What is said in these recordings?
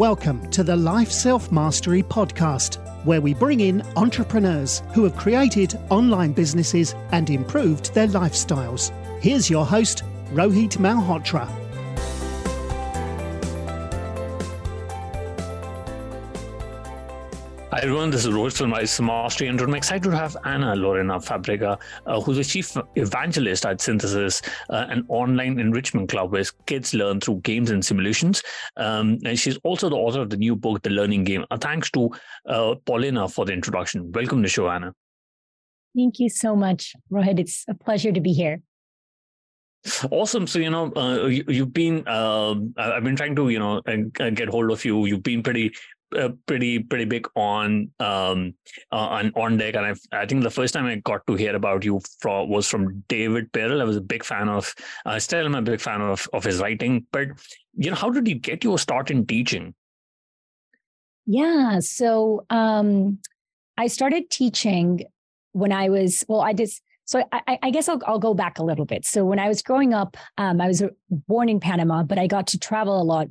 Welcome to the Life Self Mastery Podcast, where we bring in entrepreneurs who have created online businesses and improved their lifestyles. Here's your host, Rohit Malhotra. Hi everyone, this is Rohit from Life Mastery, and I'm excited to have Ana Lorena Fábrega, uh, who's the chief evangelist at Synthesis, uh, an online enrichment club where kids learn through games and simulations. Um, and she's also the author of the new book, The Learning Game. Uh, thanks to uh, Paulina for the introduction. Welcome to the show, Anna. Thank you so much, Rohit. It's a pleasure to be here. Awesome. So you know, uh, you, have been. Uh, I've been trying to you know get hold of you. You've been pretty uh, pretty pretty big on um uh, on on deck and i i think the first time i got to hear about you from was from david perell i was a big fan of i uh, still am a big fan of of his writing but you know how did you get your start in teaching yeah so um i started teaching when i was well i just so I, I, guess I'll, I'll go back a little bit. So when I was growing up, um, I was born in Panama, but I got to travel a lot,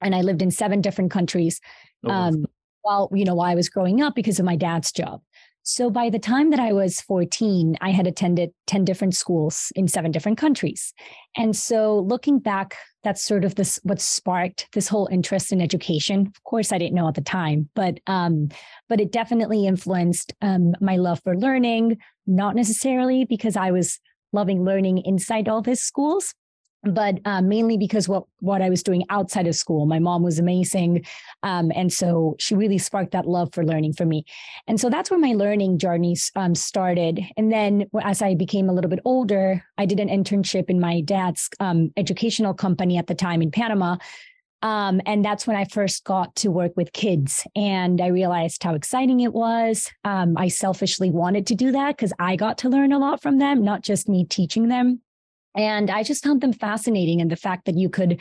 and I lived in seven different countries. Um, while you know while I was growing up because of my dad's job. So by the time that I was 14, I had attended 10 different schools in seven different countries. And so looking back, that's sort of this what sparked this whole interest in education. Of course, I didn't know at the time, but um, but it definitely influenced um, my love for learning, not necessarily because I was loving learning inside all these schools, but uh, mainly because what what I was doing outside of school. My mom was amazing, um, and so she really sparked that love for learning for me. And so that's where my learning journey um, started. And then as I became a little bit older, I did an internship in my dad's um, educational company at the time in Panama. Um, and that's when I first got to work with kids. And I realized how exciting it was. Um, I selfishly wanted to do that because I got to learn a lot from them, not just me teaching them. And I just found them fascinating. And the fact that you could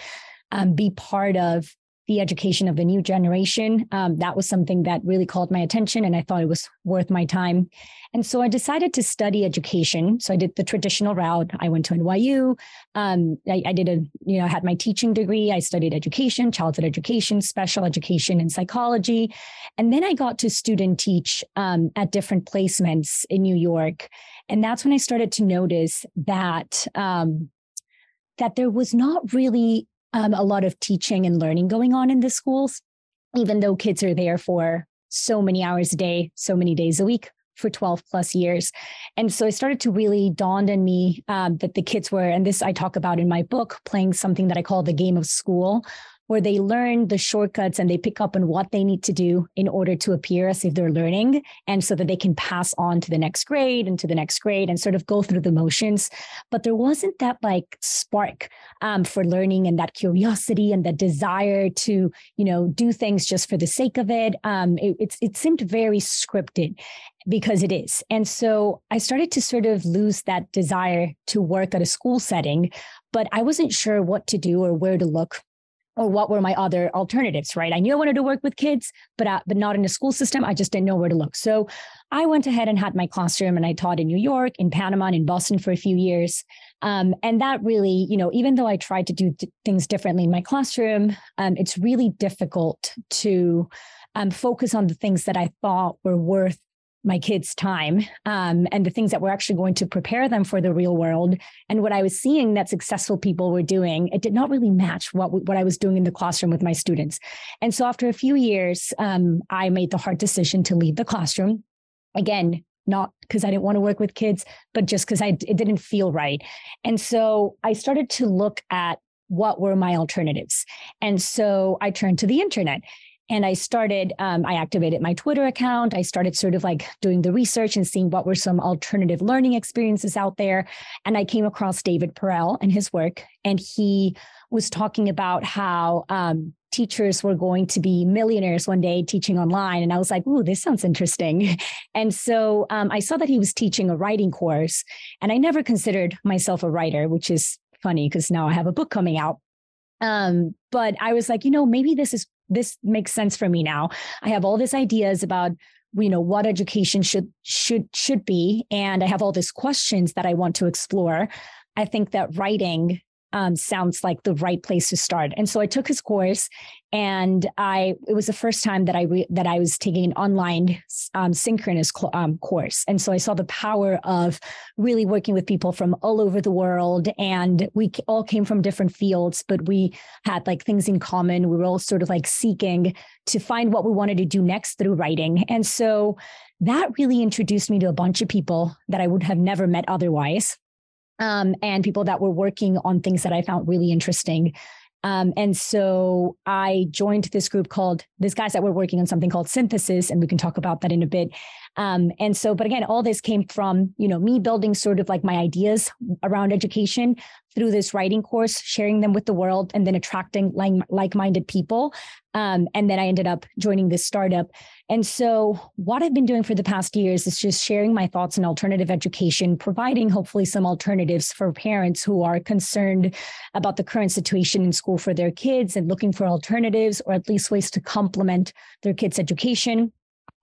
um, be part of the education of the new generation, um, that was something that really called my attention. And I thought it was worth my time. And so I decided to study education. So I did the traditional route. I went to NYU. Um, I, I, did a, you know, I had my teaching degree. I studied education, childhood education, special education, and psychology. And then I got to student teach um, at different placements in New York. And that's when I started to notice that um, that there was not really um, a lot of teaching and learning going on in the schools, even though kids are there for so many hours a day, so many days a week for 12 plus years. And so it started to really dawn on me um, that the kids were, and this I talk about in my book, playing something that I call the game of school, where they learn the shortcuts and they pick up on what they need to do in order to appear as if they're learning and so that they can pass on to the next grade and to the next grade and sort of go through the motions. But there wasn't that like spark um, for learning and that curiosity and the desire to you know do things just for the sake of it. Um, it, it, it seemed very scripted because it is. And so i started to sort of lose that desire to work at a school setting but i wasn't sure what to do or where to look or what were my other alternatives right? I knew i wanted to work with kids but uh, but not in a school system. I just didn't know where to look. So i went ahead and had my classroom and i taught in new york in panama and in boston for a few years. Um, and that really you know even though i tried to do d- things differently in my classroom um, it's really difficult to um, focus on the things that i thought were worth my kids' time um, and the things that were actually going to prepare them for the real world. And what I was seeing that successful people were doing, it did not really match what what I was doing in the classroom with my students. And so after a few years, um, I made the hard decision to leave the classroom. Again, not because I didn't want to work with kids, but just because I it didn't feel right. And so I started to look at what were my alternatives. And so I turned to the internet and I started, um, I activated my Twitter account. I started sort of like doing the research and seeing what were some alternative learning experiences out there. And I came across David Perell and his work. And he was talking about how um, teachers were going to be millionaires one day teaching online. And I was like, ooh, this sounds interesting. And so um, I saw that he was teaching a writing course. And I never considered myself a writer, which is funny because now I have a book coming out. Um, but I was like, you know, maybe this is this makes sense for me now. I have all these ideas about you know what education should should should be and I have all these questions that I want to explore. I think that writing um, sounds like the right place to start. And so I took his course, and I it was the first time that I re, that I was taking an online um, synchronous cl- um, course, and so I saw the power of really working with people from all over the world, and we all came from different fields, but we had like things in common. We were all sort of like seeking to find what we wanted to do next through writing, and so that really introduced me to a bunch of people that I would have never met otherwise um, and people that were working on things that I found really interesting. Um, and so I joined this group called these guys that were working on something called synthesis, and we can talk about that in a bit. Um, and so, but again, all this came from you know me building sort of like my ideas around education through this writing course, sharing them with the world, and then attracting like like-minded people. Um, and then I ended up joining this startup. And so, what I've been doing for the past years is just sharing my thoughts on alternative education, providing hopefully some alternatives for parents who are concerned about the current situation in school for their kids and looking for alternatives or at least ways to complement their kids' education.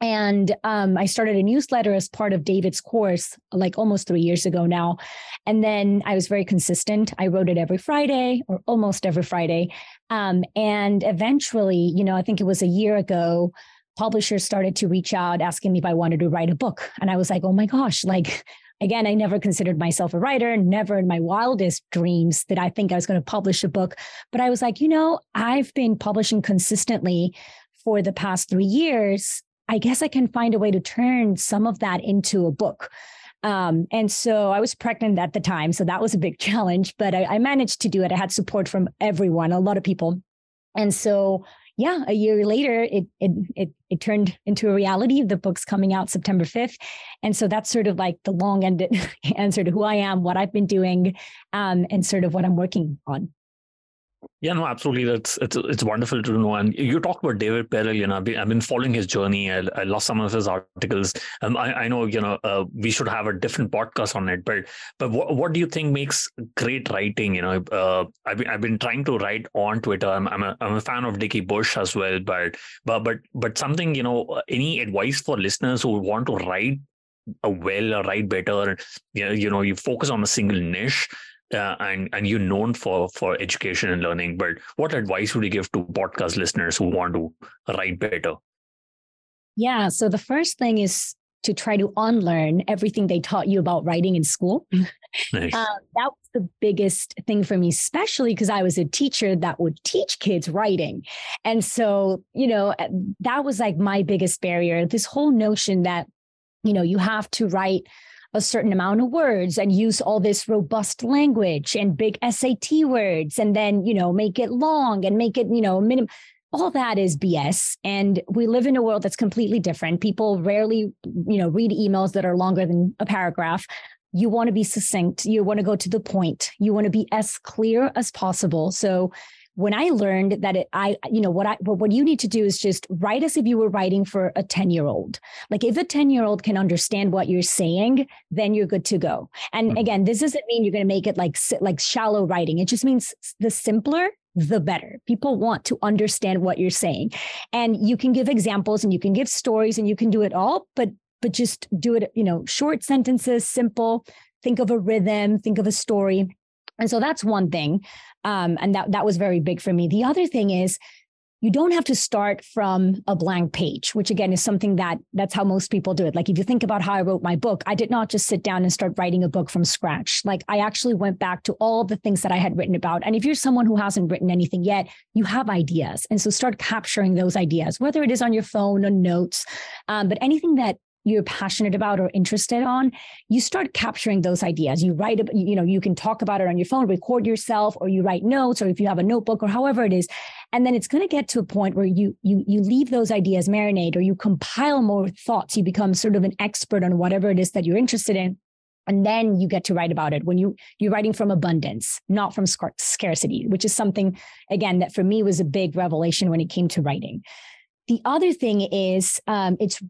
And um, I started a newsletter as part of David's course, like almost three years ago now. And then I was very consistent. I wrote it every Friday or almost every Friday. Um, and eventually, you know, I think it was a year ago, publishers started to reach out asking me if I wanted to write a book. And I was like, oh my gosh, like, again, I never considered myself a writer, never in my wildest dreams did I think I was going to publish a book. But I was like, you know, I've been publishing consistently for the past three years. I guess I can find a way to turn some of that into a book. Um, and so I was pregnant at the time. So that was a big challenge, but I, I managed to do it. I had support from everyone, a lot of people. And so yeah, a year later, it it it it turned into a reality. The book's coming out September 5th. And so that's sort of like the long-ended answer to who I am, what I've been doing, um, and sort of what I'm working on. Yeah, no, absolutely. That's it's it's wonderful to know. And you talked about David Perell. You know, I've been, following his journey. I, I love some of his articles. Um, I, I know you know uh, we should have a different podcast on it. But but what, what do you think makes great writing? You know, uh, I've been, I've been trying to write on Twitter. I'm I'm a, I'm a fan of Dickie Bush as well. But but but but something you know, any advice for listeners who want to write a well or write better? You know, you know, you focus on a single niche uh, and and you're known for for education and learning but what advice would you give to podcast listeners who want to write better? Yeah so the first thing is to try to unlearn everything they taught you about writing in school. Nice. uh, that was the biggest thing for me especially because i was a teacher that would teach kids writing. And so you know uh, that was like my biggest barrier this whole notion that you know you have to write a certain amount of words and use all this robust language and big SAT words and then, you know, make it long and make it, you know, minimum. All that is BS. And we live in a world that's completely different. People rarely, you know, read emails that are longer than a paragraph. You want to be succinct. You want to go to the point. You want to be as clear as possible. So when I learned that it, I, you know, what I, what you need to do is just write as if you were writing for a 10 year old. Like if a 10 year old can understand what you're saying, then you're good to go. And mm-hmm. again, this doesn't mean you're going to make it like, like shallow writing. It just means the simpler, the better. People want to understand what you're saying. And you can give examples and you can give stories and you can do it all, but, but just do it, you know, short sentences, simple, think of a rhythm, think of a story. And so that's one thing. Um, and that, that was very big for me. The other thing is, you don't have to start from a blank page which again is something that that's how most people do it like if you think about how i wrote my book i did not just sit down and start writing a book from scratch like i actually went back to all the things that i had written about and if you're someone who hasn't written anything yet you have ideas and so start capturing those ideas whether it is on your phone or notes um, but anything that you're passionate about or interested on, you start capturing those ideas. You write, you know, you can talk about it on your phone, record yourself, or you write notes, or if you have a notebook or however it is. And then it's going to get to a point where you you you leave those ideas marinate, or you compile more thoughts. You become sort of an expert on whatever it is that you're interested in. And then you get to write about it when you you're writing from abundance, not from scarcity, which is something again that for me was a big revelation when it came to writing. The other thing is um, it's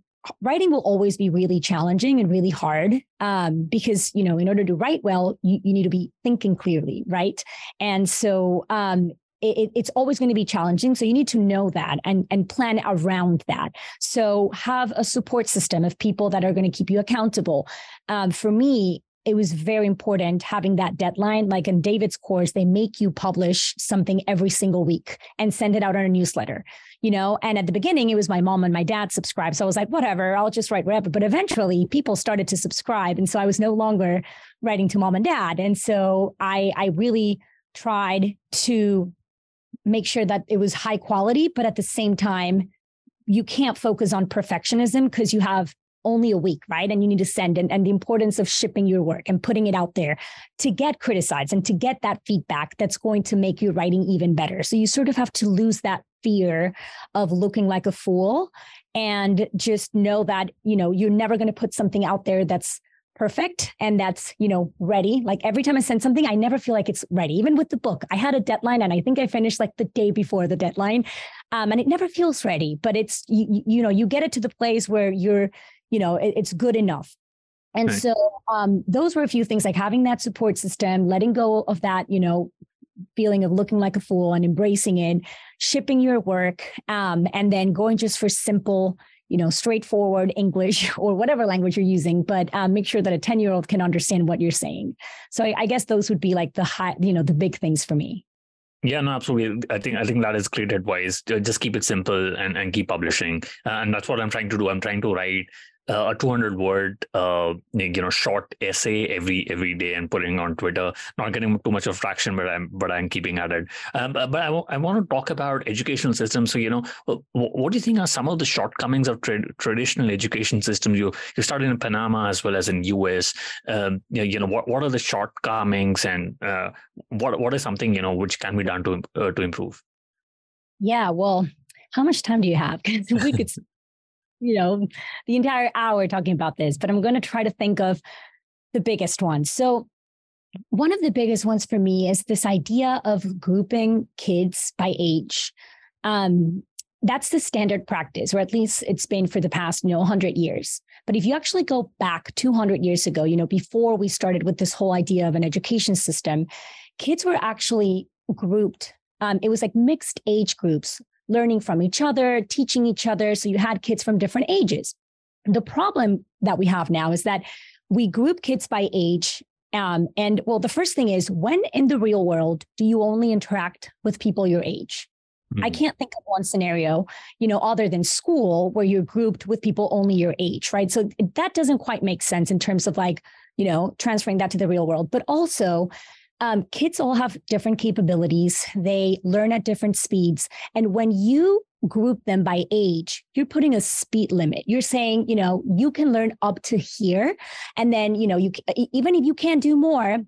writing will always be really challenging and really hard um, because you know in order to write well you, you need to be thinking clearly right? And so um, it, it's always going to be challenging so you need to know that and and plan around that. So have a support system of people that are going to keep you accountable. Um, for me it was very important having that deadline. Like in David's course, they make you publish something every single week and send it out on a newsletter, you know? And at the beginning, it was my mom and my dad subscribed. So I was like, whatever, I'll just write whatever. But eventually people started to subscribe. And so I was no longer writing to mom and dad. And so I, I really tried to make sure that it was high quality, but at the same time, you can't focus on perfectionism because you have only a week, right? And you need to send and, and the importance of shipping your work and putting it out there to get criticized and to get that feedback that's going to make your writing even better. So you sort of have to lose that fear of looking like a fool and just know that, you know, you're never going to put something out there that's perfect and that's you know ready. Like every time i send something i never feel like it's ready. Even with the book i had a deadline and i think i finished like the day before the deadline um, and it never feels ready but it's you, you know you get it to the place where you're you know it, it's good enough. And right. so um, those were a few things like having that support system letting go of that you know feeling of looking like a fool and embracing it shipping your work um, and then going just for simple you know straightforward english or whatever language you're using but um, make sure that a 10 year old can understand what you're saying so I, I guess those would be like the high you know the big things for me yeah, no, absolutely. I think I think that is great advice. Just keep it simple and, and keep publishing, and that's what I'm trying to do. I'm trying to write uh, a 200 word uh, you know short essay every every day and putting on twitter not getting too much of traction but i'm but i'm keeping at it. Um, but I, w- I want to talk about educational systems. So you know what do you think are some of the shortcomings of tra- traditional education systems? You you started in panama as well as in us um, you know what, what are the shortcomings and uh, what what is something you know which can be done to uh, to improve? Yeah well how much time do you have? Because we could you know, the entire hour talking about this, but I'm going to try to think of the biggest ones. So, one of the biggest ones for me is this idea of grouping kids by age. Um, that's the standard practice, or at least it's been for the past, you know, 100 years. But if you actually go back 200 years ago, you know, before we started with this whole idea of an education system, kids were actually grouped. Um, it was like mixed age groups learning from each other, teaching each other. So you had kids from different ages. The problem that we have now is that we group kids by age. Um, and well, the first thing is when in the real world do you only interact with people your age? Mm-hmm. I can't think of one scenario, you know, other than school where you're grouped with people only your age, right? So that doesn't quite make sense in terms of like, you know, transferring that to the real world. But also, um, kids all have different capabilities. They learn at different speeds. And when you group them by age, you're putting a speed limit. You're saying, you know, you can learn up to here. And then, you know, you even if you can't do more,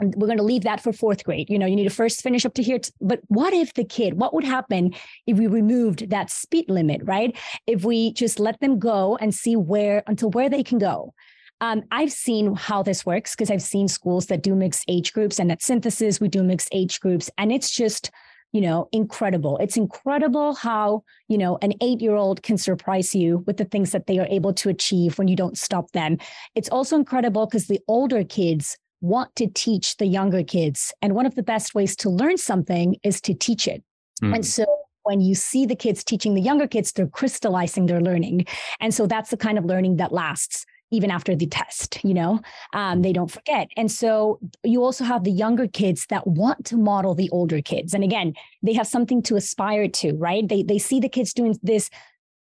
we're going to leave that for fourth grade. You know, you need to first finish up to here. But what if the kid, what would happen if we removed that speed limit, right? If we just let them go and see where until where they can go. Um, I've seen how this works because I've seen schools that do mixed age groups, and at Synthesis, we do mixed age groups. And it's just, you know, incredible. It's incredible how, you know, an eight year old can surprise you with the things that they are able to achieve when you don't stop them. It's also incredible because the older kids want to teach the younger kids. And one of the best ways to learn something is to teach it. Mm. And so when you see the kids teaching the younger kids, they're crystallizing their learning. And so that's the kind of learning that lasts even after the test you know? Um, they don't forget. And so you also have the younger kids that want to model the older kids. And again they have something to aspire to right? They they see the kids doing this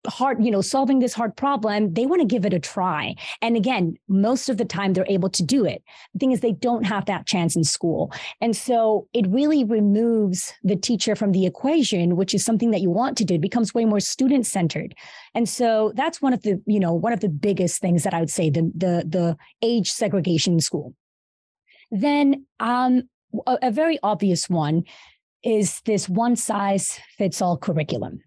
hard, you know, solving this hard problem, they want to give it a try. And again, most of the time they're able to do it. The thing is, they don't have that chance in school. And so it really removes the teacher from the equation, which is something that you want to do. It becomes way more student centered. And so that's one of the, you know, one of the biggest things that I would say the, the, the age segregation in school. Then um, a, a very obvious one is this one size fits all curriculum.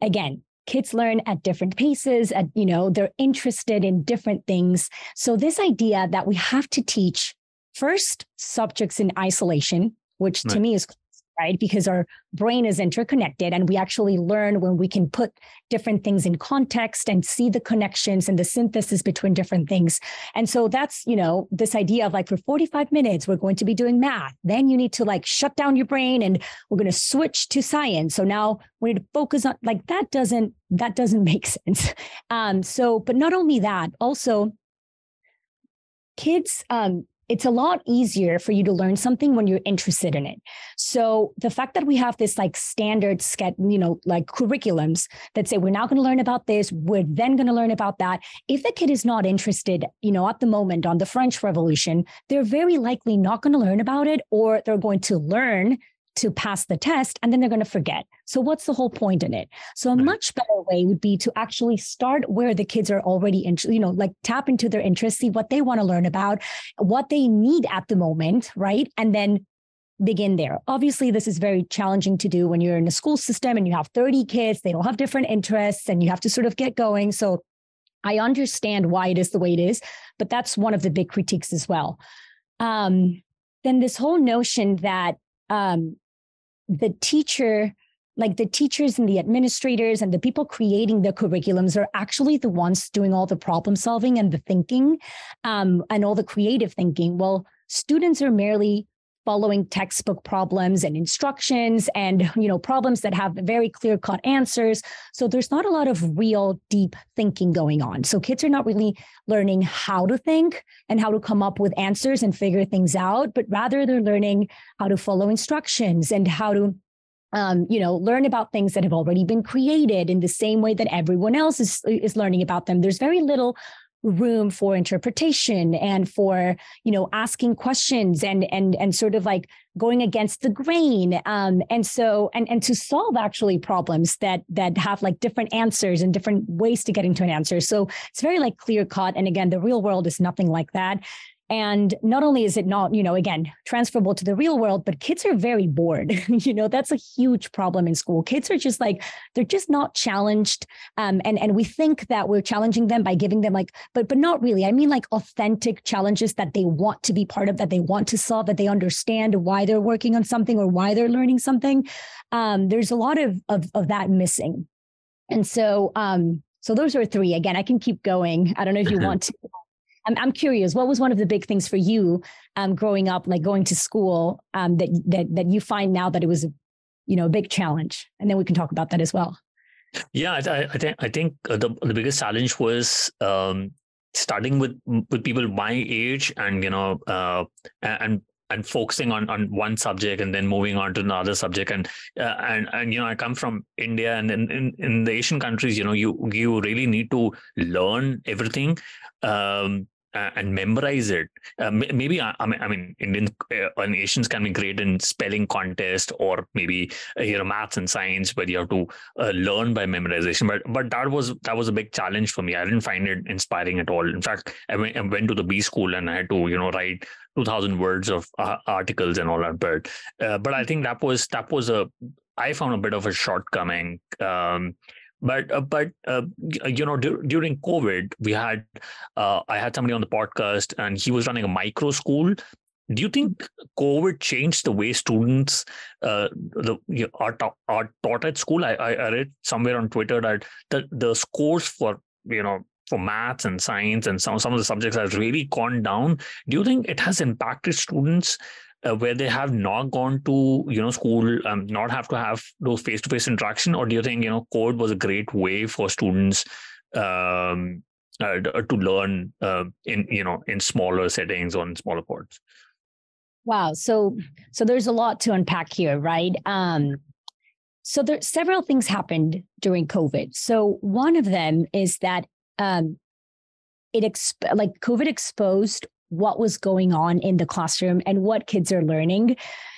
Again, kids learn at different paces at you know they're interested in different things so this idea that we have to teach first subjects in isolation which right. to me is right? Because our brain is interconnected and we actually learn when we can put different things in context and see the connections and the synthesis between different things. And so that's, you know, this idea of like for 45 minutes, we're going to be doing math. Then you need to like shut down your brain and we're going to switch to science. So now we need to focus on like that doesn't, that doesn't make sense. Um, so, but not only that, also kids um, it's a lot easier for you to learn something when you're interested in it. So the fact that we have this like standard sketch, you know, like curriculums that say we're now going to learn about this, we're then going to learn about that. If the kid is not interested, you know, at the moment on the French Revolution, they're very likely not going to learn about it, or they're going to learn to pass the test and then they're going to forget. So what's the whole point in it? So a much better way would be to actually start where the kids are already in, you know, like tap into their interests, see what they want to learn about, what they need at the moment, right? And then begin there. Obviously, this is very challenging to do when you're in a school system and you have 30 kids, they all have different interests and you have to sort of get going. So I understand why it is the way it is, but that's one of the big critiques as well. Um, then this whole notion that um, the teacher like the teachers and the administrators and the people creating the curriculums are actually the ones doing all the problem solving and the thinking um, and all the creative thinking. Well students are merely following textbook problems and instructions and you know problems that have very clear cut answers so there's not a lot of real deep thinking going on so kids are not really learning how to think and how to come up with answers and figure things out but rather they're learning how to follow instructions and how to um, you know, learn about things that have already been created in the same way that everyone else is is learning about them. There's very little room for interpretation and for you know asking questions and and and sort of like going against the grain. Um and so and and to solve actually problems that that have like different answers and different ways to get into an answer. So it's very like clear cut and again the real world is nothing like that and not only is it not, you know, again, transferable to the real world, but kids are very bored. you know, that's a huge problem in school. Kids are just like, they're just not challenged. Um, and, and we think that we're challenging them by giving them like, but but not really. I mean like authentic challenges that they want to be part of, that they want to solve, that they understand why they're working on something or why they're learning something. Um, there's a lot of, of of that missing. And so um, so those are three. Again, I can keep going. I don't know if you want to I'm, I'm curious, what was one of the big things for you um, growing up, like going to school, um, that that that you find now that it was, a, you know, a big challenge, and then we can talk about that as well. Yeah, I, I think I think uh, the the biggest challenge was um, starting with with people my age, and you know, uh, and and focusing on on one subject and then moving on to another subject. And uh, and and you know i come from india and in, in in the asian countries you know you you really need to learn everything. Um uh, and memorize it. Uh, maybe I, I, mean, I mean, Indian uh, Asians can be great in spelling contest or maybe uh, you know maths and science, where you have to uh, learn by memorization. But but that was that was a big challenge for me. I didn't find it inspiring at all. In fact, I went, I went to the B school and I had to you know write two thousand words of uh, articles and all that. But but I think that was that was a I found a bit of a shortcoming. Um, but uh, but uh, you know d- during covid we had uh, i had somebody on the podcast and he was running a micro school. Do you think covid changed the way students uh, the, are, ta- are taught at school? I, I read somewhere on twitter that the, the scores for you know for maths and science and some, some of the subjects has really gone down. Do you think it has impacted students uh, where they have not gone to you know school um, not have to have those face-to-face interaction or do you think you know code was a great way for students um, uh, to learn uh, in you know in smaller settings on smaller codes wow. So so there's a lot to unpack here right? Um so there several things happened during covid. So one of them is that um it exp- like covid exposed what was going on in the classroom and what kids are learning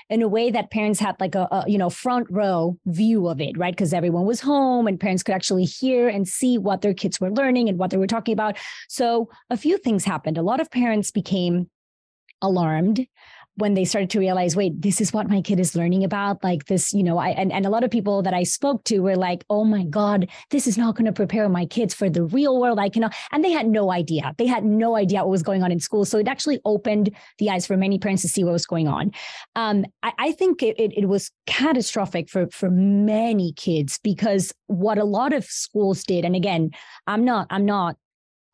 in a way that parents had like a, a you know front row view of it right? Because everyone was home and parents could actually hear and see what their kids were learning and what they were talking about. So a few things happened. A lot of parents became alarmed when they started to realize, wait, this is what my kid is learning about. Like this, you know, I and, and a lot of people that I spoke to were like, oh my God, this is not going to prepare my kids for the real world. I cannot. And they had no idea. They had no idea what was going on in school. So it actually opened the eyes for many parents to see what was going on. Um, I, I, think it, it, it was catastrophic for, for many kids because what a lot of schools did, and again, I'm not, I'm not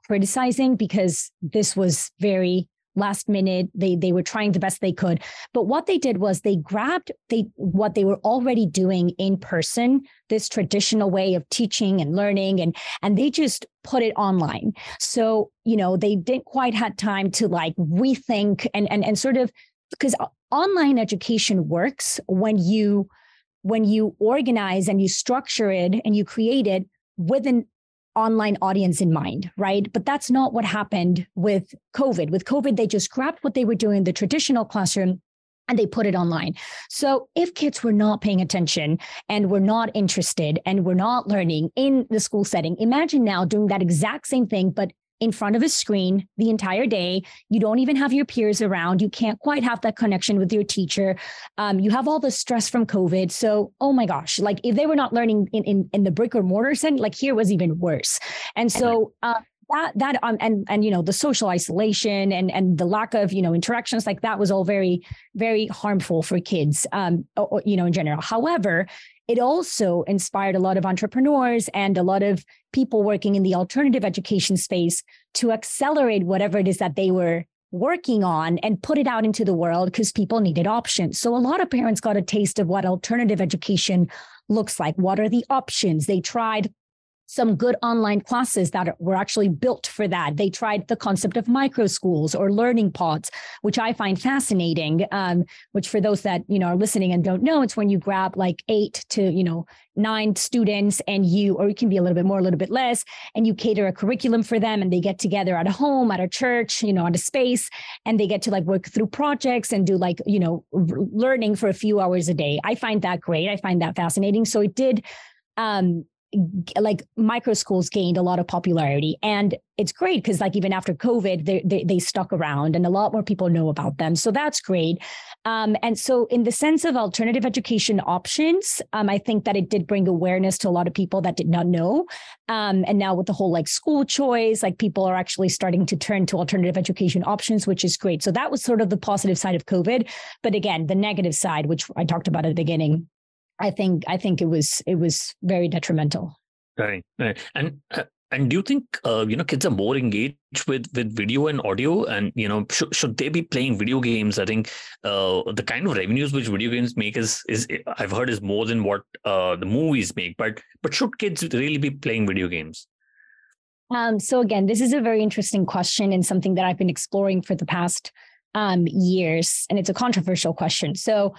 criticizing because this was very last minute. They they were trying the best they could. But what they did was they grabbed they what they were already doing in person, this traditional way of teaching and learning, and and they just put it online. So, you know, they didn't quite had time to like rethink and and and sort of because online education works when you when you organize and you structure it and you create it with an online audience in mind, right? But that's not what happened with COVID. With COVID, they just grabbed what they were doing in the traditional classroom and they put it online. So if kids were not paying attention and were not interested and were not learning in the school setting, imagine now doing that exact same thing, but in front of a screen the entire day. You don't even have your peers around. You can't quite have that connection with your teacher. Um, you have all the stress from COVID. So, oh my gosh, like if they were not learning in, in, in the brick or mortar setting, like here was even worse. And so, uh, that that um, and and you know the social isolation and and the lack of you know interactions like that was all very very harmful for kids um or, you know in general however it also inspired a lot of entrepreneurs and a lot of people working in the alternative education space to accelerate whatever it is that they were working on and put it out into the world because people needed options. So a lot of parents got a taste of what alternative education looks like. What are the options? They tried some good online classes that were actually built for that. They tried the concept of micro schools or learning pods, which I find fascinating. Um, which for those that you know are listening and don't know, it's when you grab like eight to you know nine students and you, or it can be a little bit more, a little bit less, and you cater a curriculum for them, and they get together at a home, at a church, you know, at a space, and they get to like work through projects and do like you know learning for a few hours a day. I find that great. I find that fascinating. So it did um like micro schools gained a lot of popularity. And it's great because like even after covid they, they, they stuck around and a lot more people know about them. So that's great. Um, and so in the sense of alternative education options um, i think that it did bring awareness to a lot of people that did not know. Um, and now with the whole like school choice like people are actually starting to turn to alternative education options which is great. So that was sort of the positive side of covid. But again the negative side which i talked about at the beginning I think I think it was it was very detrimental. Right, right, and uh, and do you think uh, you know kids are more engaged with with video and audio, and you know should should they be playing video games? I think uh, the kind of revenues which video games make is is I've heard is more than what uh, the movies make. But but should kids really be playing video games? Um, so again, this is a very interesting question and something that I've been exploring for the past um, years, and it's a controversial question. So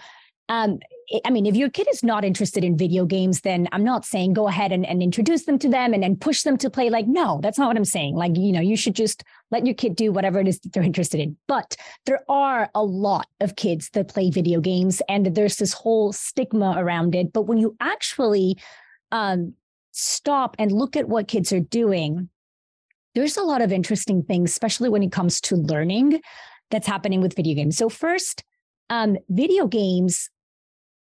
um, I mean, if your kid is not interested in video games, then I'm not saying go ahead and, and introduce them to them and then push them to play. Like, no, that's not what I'm saying. Like, you know, you should just let your kid do whatever it is that they're interested in. But there are a lot of kids that play video games and there's this whole stigma around it. But when you actually um, stop and look at what kids are doing, there's a lot of interesting things, especially when it comes to learning that's happening with video games. So, first, um, video games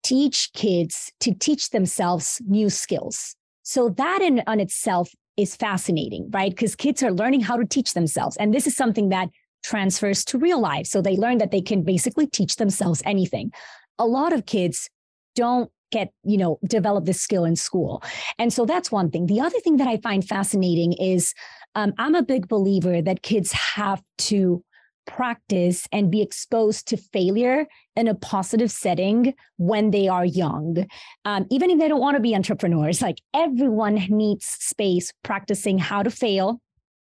teach kids to teach themselves new skills. So that in on itself is fascinating, right? Because kids are learning how to teach themselves. And this is something that transfers to real life. So they learn that they can basically teach themselves anything. A lot of kids don't get, you know, develop this skill in school. And so that's one thing. The other thing that I find fascinating is um, I'm a big believer that kids have to practice and be exposed to failure in a positive setting when they are young. Um, even if they don't want to be entrepreneurs, like everyone needs space practicing how to fail,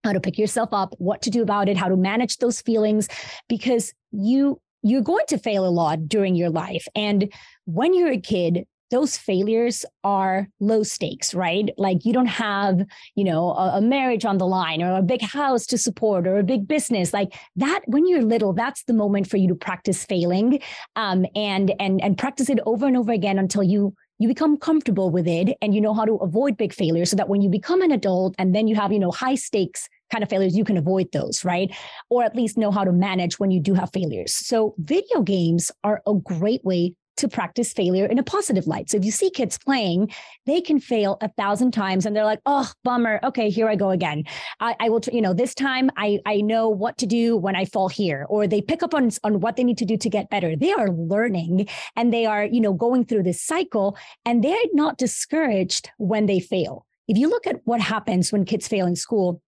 how to pick yourself up, what to do about it, how to manage those feelings, because you you're going to fail a lot during your life. And when you're a kid, those failures are low stakes, right? Like you don't have, you know, a, a, marriage on the line or a big house to support or a big business. Like that, when you're little, that's the moment for you to practice failing, um, and and and practice it over and over again until you you become comfortable with it and you know how to avoid big failures, so that when you become an adult and then you have, you know, high stakes kind of failures, you can avoid those, right? Or at least know how to manage when you do have failures. So video games are a great way to practice failure in a positive light. So if you see kids playing, they can fail a thousand times and they're like, oh, bummer. Okay, here I go again. I, I will, you know, this time I, I know what to do when I fall here, or they pick up on, on what they need to do to get better. They are learning and they are, you know, going through this cycle and they're not discouraged when they fail. If you look at what happens when kids fail in school,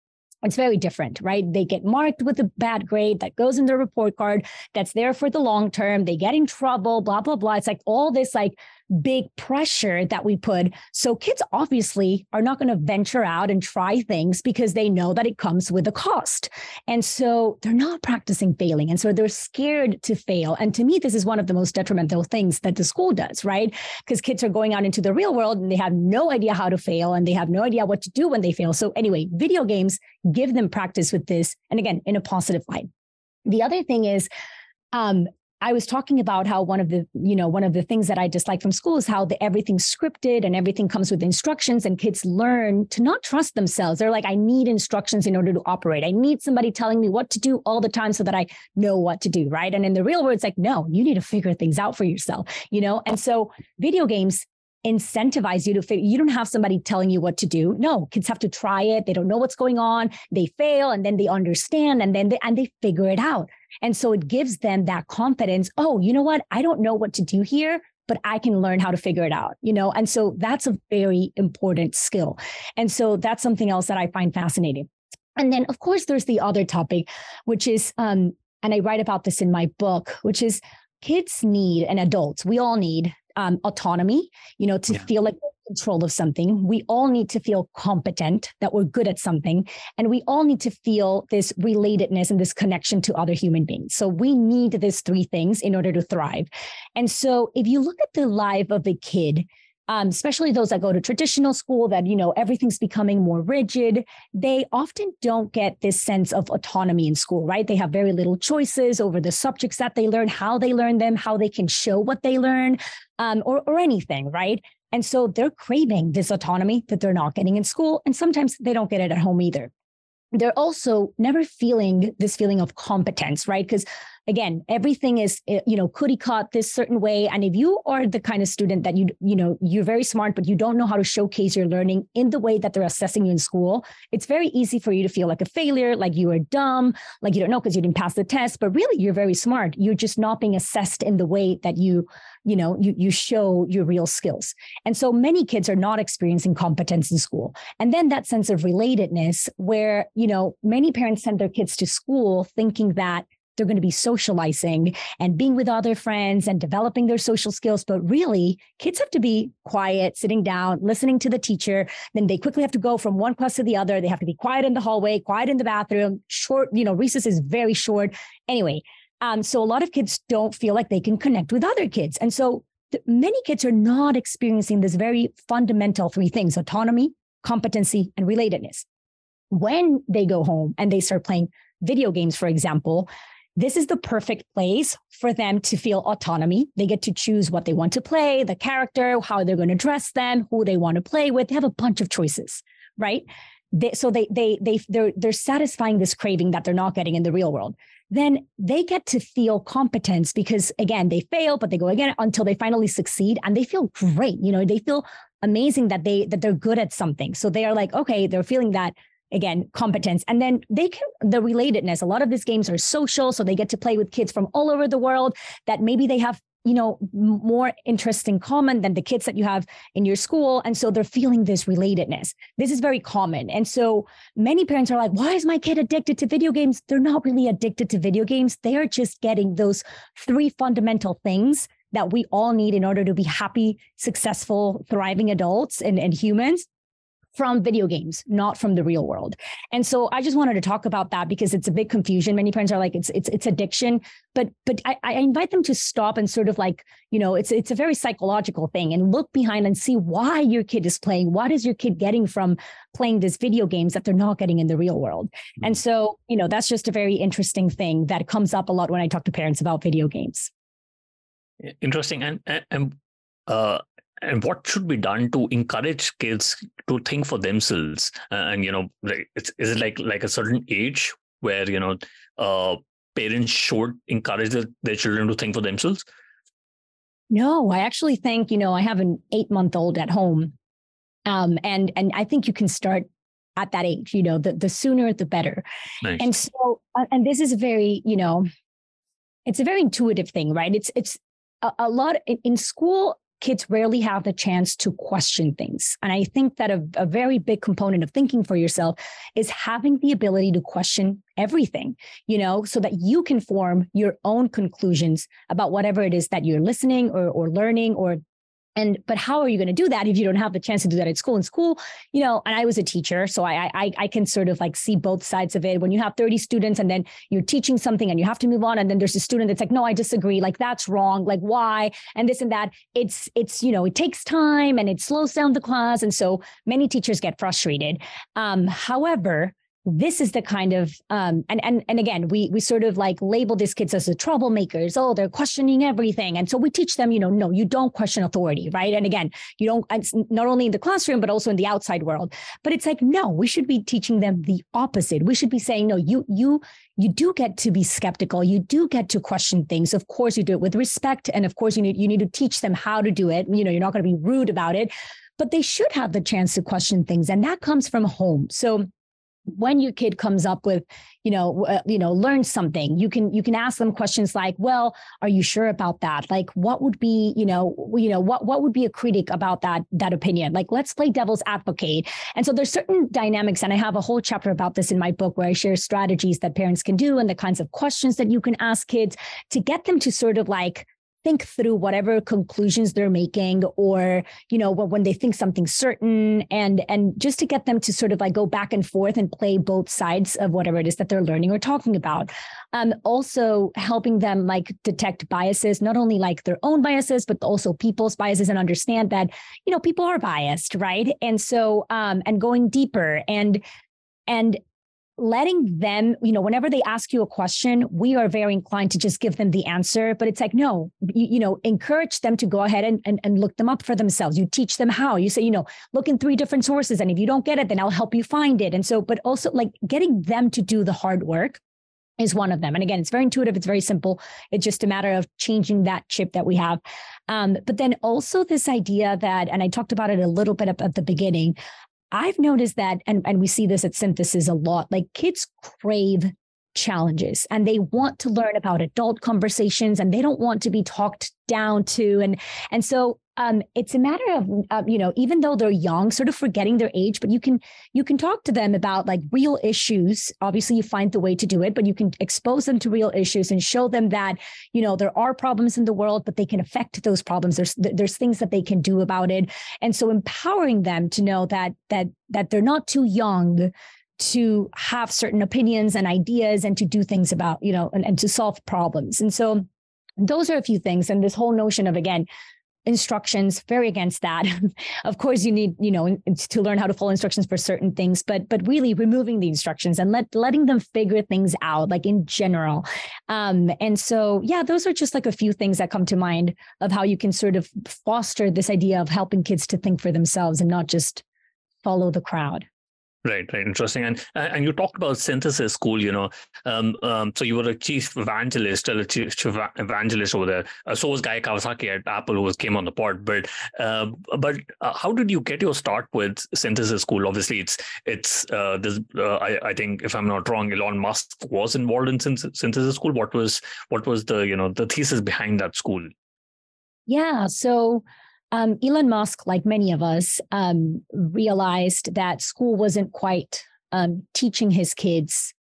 it's very different, right? They get marked with a bad grade that goes in their report card that's there for the long term. They get in trouble, blah, blah, blah. It's like all this like big pressure that we put. So kids obviously are not going to venture out and try things because they know that it comes with a cost. And so they're not practicing failing. And so they're scared to fail. And to me, this is one of the most detrimental things that the school does, right? Because kids are going out into the real world and they have no idea how to fail and they have no idea what to do when they fail. So anyway, video games give them practice with this. And again, in a positive light. The other thing is, um, I was talking about how one of the, you know, one of the things that I dislike from school is how the, everything's scripted and everything comes with instructions and kids learn to not trust themselves. They're like, I need instructions in order to operate. I need somebody telling me what to do all the time so that I know what to do. Right. And in the real world, it's like, no, you need to figure things out for yourself, you know? And so video games incentivize you to figure you don't have somebody telling you what to do no kids have to try it they don't know what's going on they fail and then they understand and then they and they figure it out and so it gives them that confidence oh you know what? I don't know what to do here but i can learn how to figure it out you know? And so that's a very important skill. And so that's something else that i find fascinating. And then of course there's the other topic which is um and i write about this in my book which is kids need and adults we all need um, autonomy, you know, to yeah. feel like control of something. We all need to feel competent, that we're good at something. And we all need to feel this relatedness and this connection to other human beings. So we need these three things in order to thrive. And so if you look at the life of a kid, um, especially those that go to traditional school that you know everything's becoming more rigid they often don't get this sense of autonomy in school right they have very little choices over the subjects that they learn how they learn them how they can show what they learn um, or, or anything right and so they're craving this autonomy that they're not getting in school and sometimes they don't get it at home either. They're also never feeling this feeling of competence right? Because again everything is eh, you know cookie cut this certain way? And if you are the kind of student that you you know you're very smart but you don't know how to showcase your learning in the way that they're assessing you in school it's very easy for you to feel like a failure like you are dumb like you don't know because you didn't pass the test. But really you're very smart. You're just not being assessed in the way that you you know you you show your real skills. And so many kids are not experiencing competence in school. And then that sense of relatedness where you know many parents send their kids to school thinking that they're going to be socializing and being with other friends and developing their social skills. But really, kids have to be quiet, sitting down, listening to the teacher. Then they quickly have to go from one class to the other. They have to be quiet in the hallway, quiet in the bathroom, short, you know, recess is very short. Anyway, um, so a lot of kids don't feel like they can connect with other kids. And so th- many kids are not experiencing this very fundamental three things autonomy, competency, and relatedness. When they go home and they start playing video games, for example, this is the perfect place for them to feel autonomy. They get to choose what they want to play, the character, how they're going to dress them, who they want to play with. They have a bunch of choices, right? They, so they they they they're they're satisfying this craving that they're not getting in the real world. Then they get to feel competence because again they fail, but they go again until they finally succeed, and they feel great. You know, they feel amazing that they that they're good at something. So they are like, okay, they're feeling that again competence. And then they can the relatedness a lot of these games are social so they get to play with kids from all over the world that maybe they have you know more interest in common than the kids that you have in your school. And so they're feeling this relatedness. This is very common. And so many parents are like why is my kid addicted to video games? They're not really addicted to video games. They are just getting those three fundamental things that we all need in order to be happy successful thriving adults and, and humans from video games, not from the real world. And so I just wanted to talk about that because it's a big confusion. Many parents are like, it's it's it's addiction, but but I, I invite them to stop and sort of like, you know, it's it's a very psychological thing and look behind and see why your kid is playing. What is your kid getting from playing these video games that they're not getting in the real world? And mm. so, you know, that's just a very interesting thing that comes up a lot when I talk to parents about video games. Interesting. And and uh, and what should be done to encourage kids to think for themselves? And you know like is it like like a certain age where you know uh parents should encourage the, their children to think for themselves? No i actually think you know i have an eight month old at home um and and i think you can start at that age you know the, the sooner the better. Nice. and so uh, and this is a very you know it's a very intuitive thing right? It's it's a, a lot in, in school kids rarely have the chance to question things. And I think that a, a very big component of thinking for yourself is having the ability to question everything, you know, so that you can form your own conclusions about whatever it is that you're listening or, or learning or and but how are you going to do that if you don't have the chance to do that at school? In school, you know, and I was a teacher, so I I I can sort of like see both sides of it. When you have 30 students and then you're teaching something and you have to move on, and then there's a student that's like, no, I disagree, like that's wrong, like why, and this and that. It's it's you know, it takes time and it slows down the class, and so many teachers get frustrated. Um, however, this is the kind of um, and and and again we we sort of like label these kids as the troublemakers. Oh they're questioning everything. And so we teach them you know no you don't question authority right? And again you don't it's not only in the classroom but also in the outside world. But it's like no we should be teaching them the opposite. We should be saying no you you you do get to be skeptical. You do get to question things. Of course you do it with respect. And of course you need you need to teach them how to do it. You know you're not going to be rude about it. But they should have the chance to question things. And that comes from home. So when your kid comes up with you know uh, you know learn something you can you can ask them questions like well are you sure about that? Like what would be you know you know what what would be a critic about that that opinion? Like let's play devil's advocate. And so there's certain dynamics and i have a whole chapter about this in my book where i share strategies that parents can do and the kinds of questions that you can ask kids to get them to sort of like think through whatever conclusions they're making or you know when they think something certain and and just to get them to sort of like go back and forth and play both sides of whatever it is that they're learning or talking about. Um also helping them like detect biases not only like their own biases but also people's biases and understand that you know people are biased right? And so um and going deeper and and letting them, you know, whenever they ask you a question, we are very inclined to just give them the answer. But it's like, no, you, you know, encourage them to go ahead and, and, and look them up for themselves. You teach them how. You say, you know, look in three different sources. And if you don't get it, then I'll help you find it. And so, but also like getting them to do the hard work is one of them. And again, it's very intuitive. It's very simple. It's just a matter of changing that chip that we have. Um, but then also this idea that, and I talked about it a little bit at the beginning, I've noticed that, and, and we see this at synthesis a lot, like kids crave challenges and they want to learn about adult conversations and they don't want to be talked down to and and so um, it's a matter of you know even though they're young sort of forgetting their age but you can you can talk to them about like real issues. Obviously you find the way to do it but you can expose them to real issues and show them that you know there are problems in the world but they can affect those problems. There's there's things that they can do about it. And so empowering them to know that that that they're not too young to have certain opinions and ideas and to do things about you know and, and to solve problems. And so those are a few things. And this whole notion of again instructions very against that. Of course you need you know to learn how to follow instructions for certain things but but really removing the instructions and let letting them figure things out like in general. Um and so yeah those are just like a few things that come to mind of how you can sort of foster this idea of helping kids to think for themselves and not just follow the crowd Right, right, interesting. And and you talked about synthesis school. You know, um, um, so you were a chief evangelist, a chief evangelist over there. Uh, so was Guy Kawasaki at Apple, who came on the pod. But uh, but uh, how did you get your start with synthesis school? Obviously, it's it's uh, this. Uh, I I think if I'm not wrong, Elon Musk was involved in synthesis school. What was what was the you know the thesis behind that school? Yeah, so um, Elon Musk, like many of us, um, realized that school wasn't quite um, teaching his kids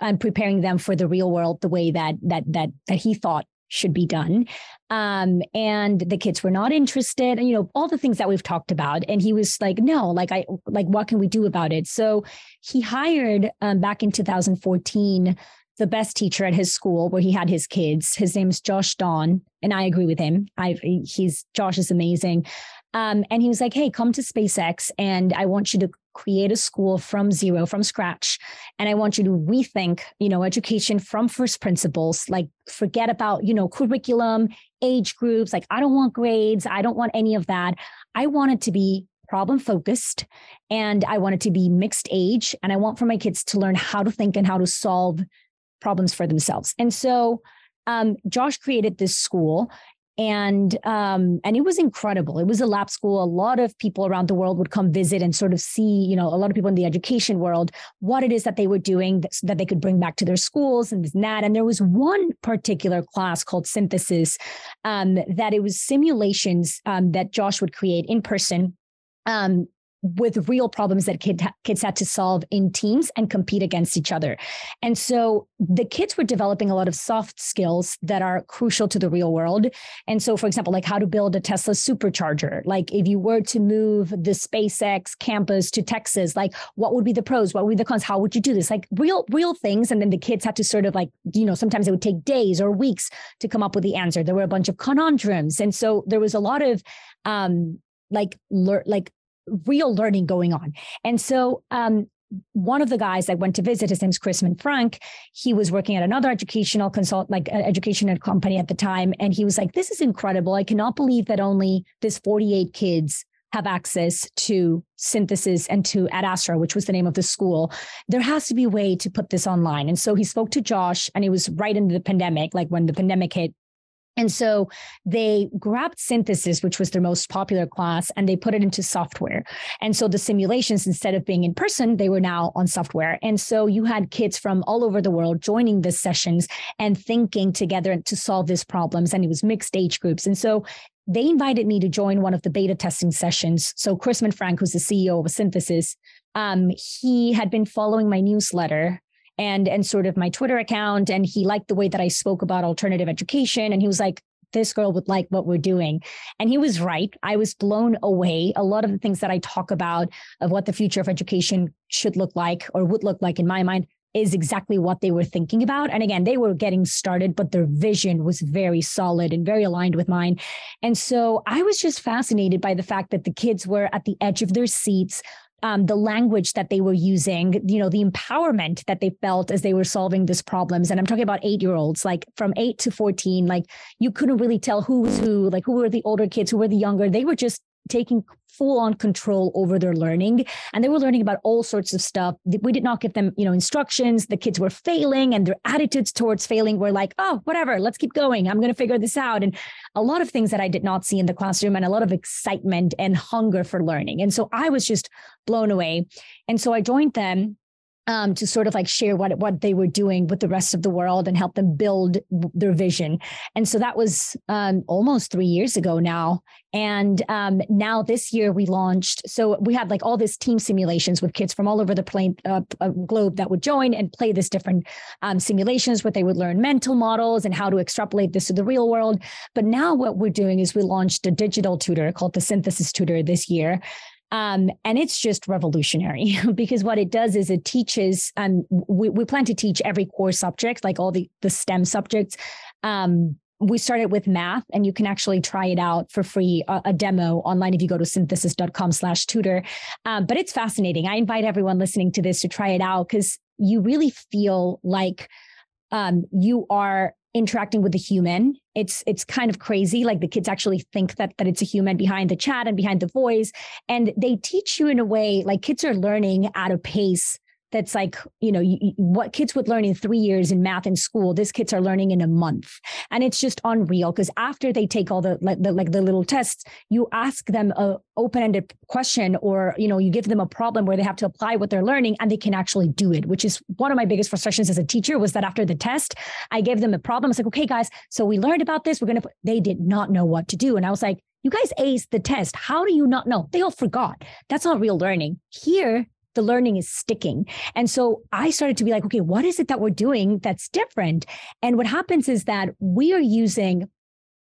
and preparing them for the real world the way that that that that he thought should be done. Um, and the kids were not interested, and you know, all the things that we've talked about. And he was like, no, like I like what can we do about it? So he hired um, back in 2014 the best teacher at his school where he had his kids. His name's Josh Dahn, and I agree with him. I he's Josh is amazing. Um, and he was like, "Hey, come to SpaceX, and I want you to create a school from zero, from scratch, and I want you to rethink, you know, education from first principles. Like, forget about you know curriculum, age groups. Like, I don't want grades. I don't want any of that. I want it to be problem focused and I want it to be mixed age. And I want for my kids to learn how to think and how to solve problems for themselves. And so um, Josh created this school and um, and it was incredible. It was a lab school. A lot of people around the world would come visit and sort of see, you know, a lot of people in the education world what it is that they were doing that, that they could bring back to their schools and this and that. And there was one particular class called synthesis um, that it was simulations um, that Josh would create in person um, with real problems that kid, kids had to solve in teams and compete against each other. And so the kids were developing a lot of soft skills that are crucial to the real world. And so, for example, like how to build a Tesla supercharger. Like if you were to move the SpaceX campus to Texas, like what would be the pros? What would be the cons? How would you do this? Like real, real things. And then the kids had to sort of like, you know, sometimes it would take days or weeks to come up with the answer. There were a bunch of conundrums. And so there was a lot of um like learn like real learning going on. And so um, one of the guys I went to visit, his name's Chrisman Frank. He was working at another educational consult, like educational company at the time. And he was like, this is incredible. I cannot believe that only this 48 kids have access to synthesis and to Ad Astra, which was the name of the school. There has to be a way to put this online. And so he spoke to Josh, and it was right into the pandemic, like when the pandemic hit. And so they grabbed synthesis, which was their most popular class, and they put it into software. And so the simulations, instead of being in person, they were now on software. And so you had kids from all over the world joining the sessions and thinking together to solve these problems. And it was mixed age groups. And so they invited me to join one of the beta testing sessions. So Chrisman Frank, who's the CEO of Synthesis, um, he had been following my newsletter and and sort of my Twitter account. And he liked the way that I spoke about alternative education. And he was like, this girl would like what we're doing. And he was right. I was blown away. A lot of the things that I talk about of what the future of education should look like or would look like in my mind is exactly what they were thinking about. And again, they were getting started, but their vision was very solid and very aligned with mine. And so I was just fascinated by the fact that the kids were at the edge of their seats, um, the language that they were using, you know, the empowerment that they felt as they were solving these problems. And I'm talking about eight year olds, like from eight to 14, like you couldn't really tell who was who, like who were the older kids, who were the younger. They were just taking full on control over their learning. And they were learning about all sorts of stuff. We did not give them you know instructions. The kids were failing and their attitudes towards failing were like oh whatever let's keep going. I'm going to figure this out. And a lot of things that i did not see in the classroom and a lot of excitement and hunger for learning. And so i was just blown away. And so i joined them um, to sort of like share what what they were doing with the rest of the world and help them build their vision. And so that was um, almost three years ago now. And um, now this year we launched. So we had like all these team simulations with kids from all over the plane, uh, uh, globe that would join and play this different um, simulations where they would learn mental models and how to extrapolate this to the real world. But now what we're doing is we launched a digital tutor called the Synthesis Tutor this year um, and it's just revolutionary because what it does is it teaches, um, we, we plan to teach every core subject, like all the, the STEM subjects. Um, we started with math and you can actually try it out for free a, a demo online if you go to synthesis.com slash tutor um, but it's fascinating i invite everyone listening to this to try it out because you really feel like um, you are interacting with the human. It's it's kind of crazy like the kids actually think that that it's a human behind the chat and behind the voice and they teach you in a way like kids are learning at a pace that's like you know you, what kids would learn in three years in math in school these kids are learning in a month and it's just unreal because after they take all the like, the like the little tests you ask them a open-ended question or you know you give them a problem where they have to apply what they're learning and they can actually do it which is one of my biggest frustrations as a teacher was that after the test i gave them a problem it's like okay guys so we learned about this we're gonna put, they did not know what to do and i was like you guys aced the test. How do you not know? They all forgot. That's not real learning. Here, the learning is sticking. And so I started to be like, okay, what is it that we're doing that's different? And what happens is that we are using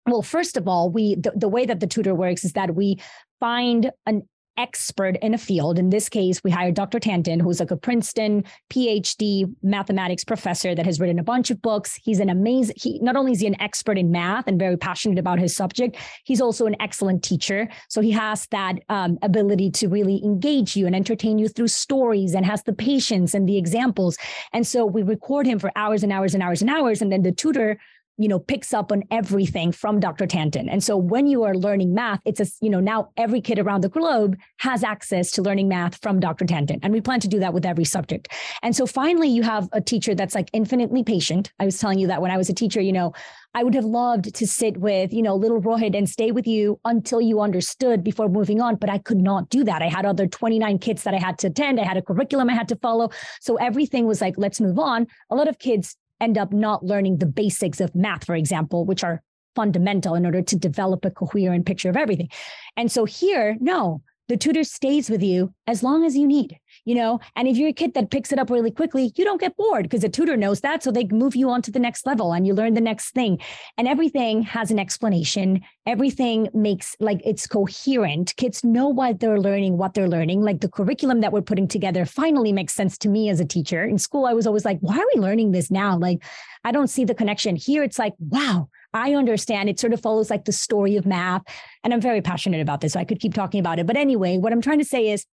well first of all we the, the way that the tutor works is that we find an expert in a field. In this case, we hired Dr. Tanton, who's like a Princeton PhD mathematics professor that has written a bunch of books. He's an amazing, he not only is he an expert in math and very passionate about his subject, he's also an excellent teacher. So he has that um, ability to really engage you and entertain you through stories and has the patience and the examples. And so we record him for hours and hours and hours and hours. And then the tutor you know picks up on everything from dr tanton. And so when you are learning math it's a you know now every kid around the globe has access to learning math from dr tanton and we plan to do that with every subject. And so finally you have a teacher that's like infinitely patient. I was telling you that when i was a teacher you know i would have loved to sit with you know little rohit and stay with you until you understood before moving on but i could not do that. I had other 29 kids that i had to attend. I had a curriculum i had to follow. So everything was like let's move on. A lot of kids end up not learning the basics of math, for example, which are fundamental in order to develop a coherent picture of everything. And so here, no, the tutor stays with you as long as you need you know? And if you're a kid that picks it up really quickly you don't get bored because the tutor knows that so they move you on to the next level and you learn the next thing. And everything has an explanation. Everything makes like it's coherent. Kids know what they're learning what they're learning. Like the curriculum that we're putting together finally makes sense to me as a teacher. In school i was always like why are we learning this now? Like i don't see the connection. Here it's like wow I understand. It sort of follows like the story of math. And I'm very passionate about this. So I could keep talking about it. But anyway, what I'm trying to say is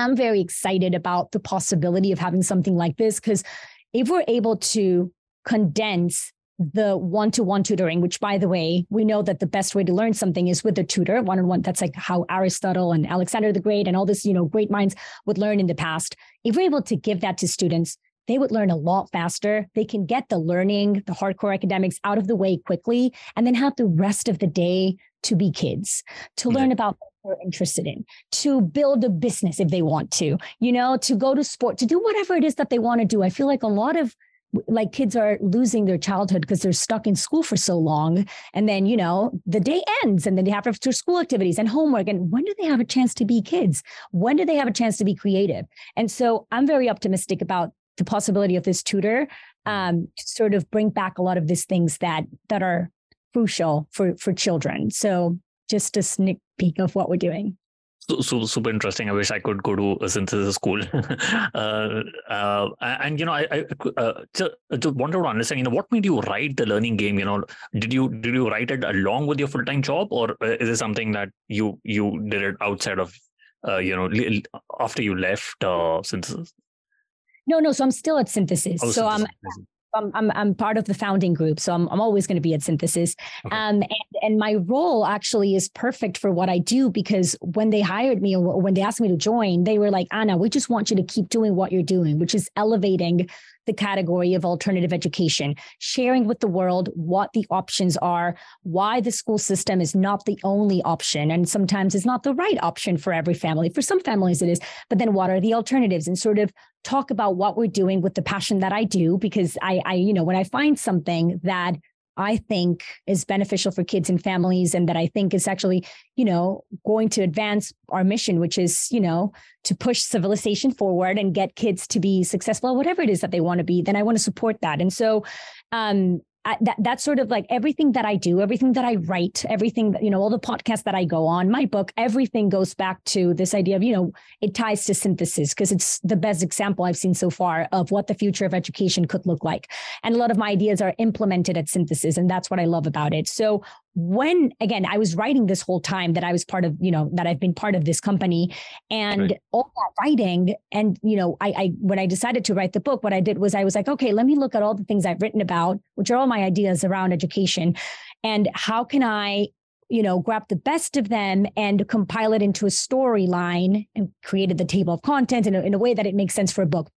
I'm very excited about the possibility of having something like this because if we're able to condense the one-to-one tutoring which by the way we know that the best way to learn something is with a tutor one-on-one that's like how aristotle and alexander the great and all this you know great minds would learn in the past. If we're able to give that to students they would learn a lot faster. They can get the learning, the hardcore academics out of the way quickly, and then have the rest of the day to be kids, to mm-hmm. learn about what they're interested in, to build a business if they want to, you know, to go to sport, to do whatever it is that they want to do. I feel like a lot of like kids are losing their childhood because they're stuck in school for so long and then you know the day ends and then they have after school activities and homework and when do they have a chance to be kids when do they have a chance to be creative and so i'm very optimistic about the possibility of this tutor mm. um, to sort of bring back a lot of these things that that are crucial for for children. So just a sneak peek of what we're doing. So, so, super interesting. I wish I could go to a synthesis school. uh, uh, and you know, I, I uh, just, just wanted to understand. You know, what made you write the learning game? You know, did you did you write it along with your full time job, or uh, is it something that you you did it outside of, uh, you know, after you left uh, synthesis? No, no. So I'm still at Synthesis. Oh, so synthesis. I'm I'm, I'm, I'm part of the founding group, so I'm I'm always going to be at Synthesis. Okay. Um, and, and my role actually is perfect for what I do because when they hired me or when they asked me to join, they were like, Anna, we just want you to keep doing what you're doing, which is elevating the category of alternative education, sharing with the world what the options are, why the school system is not the only option, and sometimes it's not the right option for every family. For some families, it is, but then what are the alternatives, and sort of talk about what we're doing with the passion that I do, because I, I you know, when I find something that I think is beneficial for kids and families and that I think is actually, you know, going to advance our mission, which is, you know, to push civilization forward and get kids to be successful, whatever it is that they want to be, then I want to support that. And so um, I, that that's sort of like everything that I do, everything that I write, everything that, you know, all the podcasts that I go on, my book, everything goes back to this idea of, you know, it ties to synthesis because it's the best example I've seen so far of what the future of education could look like. And a lot of my ideas are implemented at synthesis. And that's what I love about it. So when again i was writing this whole time that i was part of you know that i've been part of this company and right. all that writing and you know I, I when i decided to write the book what i did was i was like okay let me look at all the things i've written about which are all my ideas around education and how can i you know grab the best of them and compile it into a storyline and created the table of contents in a, in a way that it makes sense for a book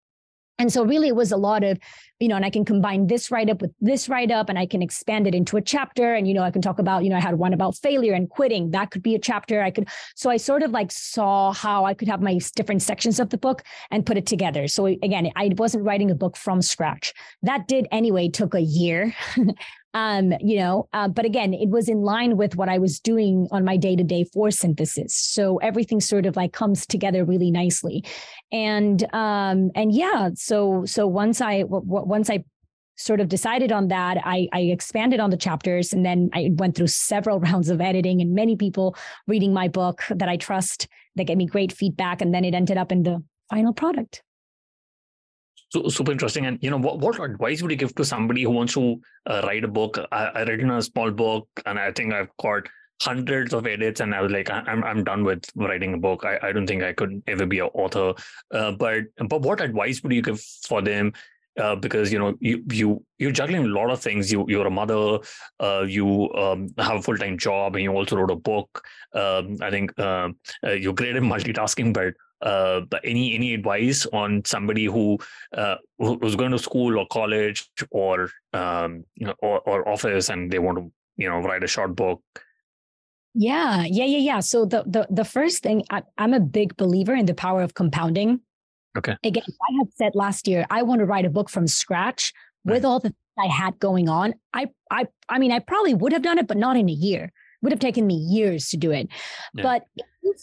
and so really it was a lot of, you know, and I can combine this write up with this write up and I can expand it into a chapter. And, you know, I can talk about, you know, I had one about failure and quitting. That could be a chapter. I could, so I sort of like saw how I could have my different sections of the book and put it together. So again, I wasn't writing a book from scratch. That did anyway, took a year. um, you know, uh, but again, it was in line with what I was doing on my day to day for synthesis. So everything sort of like comes together really nicely, and um, and yeah, so so once I w- w- once I sort of decided on that, I, I expanded on the chapters, and then I went through several rounds of editing, and many people reading my book that I trust that gave me great feedback, and then it ended up in the final product. So, super interesting. And you know, what, what advice would you give to somebody who wants to uh, write a book? I, I in a small book, and I think I've got hundreds of edits, and I was like, I'm I'm done with writing a book. I, I don't think I could ever be an author. Uh, but but what advice would you give for them? uh, because you know you you you're juggling a lot of things. You you're a mother, uh, you um, have a full time job, and you also wrote a book. Um, I think uh, uh you're great at multitasking, but uh, any any advice on somebody who uh, who's going to school or college or um, or, or office and they want to you know write a short book yeah yeah yeah yeah so the the, the first thing I, i'm a big believer in the power of compounding okay again i had said last year i want to write a book from scratch right. with all the I had going on. I I I mean I probably would have done it, but not in a year would have taken me years to do it. Yeah. But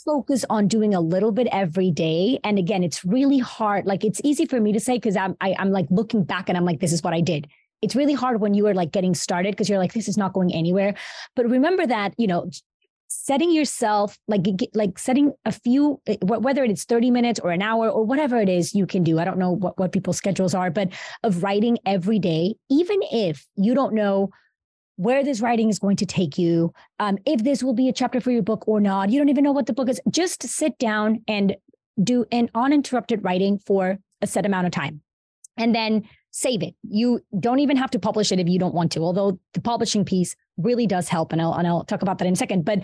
focus on doing a little bit every day, and again, it's really hard. Like it's easy for me to say because I'm I, am i am like looking back and I'm like, this is what I did. It's really hard when you are like getting started because you're like, this is not going anywhere. But remember that, you know, setting yourself like like setting a few eh, whether it's 30 minutes or an hour or whatever it is you can do i don't know what, what people's schedules are but of writing every day even if you don't know where this writing is going to take you, um, if this will be a chapter for your book or not. You don't even know what the book is. Just sit down and do an uninterrupted writing for a set amount of time and then save it. You don't even have to publish it if you don't want to, although the publishing piece really does help. And I'll, and I'll talk about that in a second. But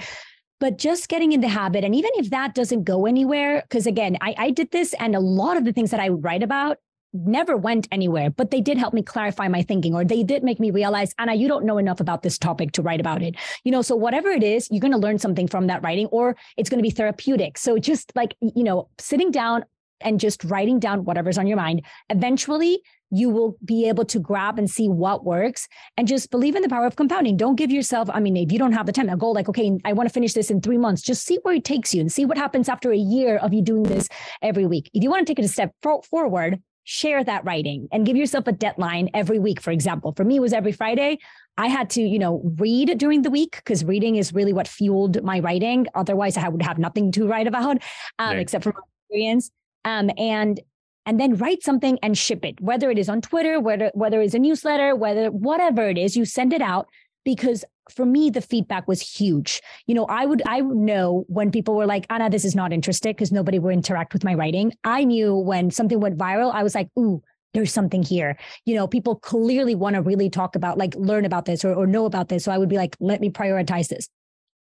but just getting in the habit and even if that doesn't go anywhere because again I, I did this and a lot of the things that i write about never went anywhere, but they did help me clarify my thinking, or they did make me realize, Anna, you don't know enough about this topic to write about it. You know, so whatever it is, you're going to learn something from that writing, or it's going to be therapeutic. So just like, you know, sitting down and just writing down whatever's on your mind, eventually you will be able to grab and see what works and just believe in the power of compounding. Don't give yourself, I mean, if you don't have the time, a goal like, okay, I want to finish this in three months, just see where it takes you and see what happens after a year of you doing this every week. If you want to take it a step forward, share that writing and give yourself a deadline every week. For example for me it was every friday. I had to you know read during the week because reading is really what fueled my writing. Otherwise i would have nothing to write about um, right. except for my experience. Um, and and then write something and ship it whether it is on twitter whether whether it's a newsletter whether whatever it is you send it out because for me the feedback was huge. You know i would i would know when people were like anna this is not interested because nobody would interact with my writing. I knew when something went viral i was like ooh there's something here. You know people clearly want to really talk about like learn about this or, or know about this so i would be like let me prioritize this.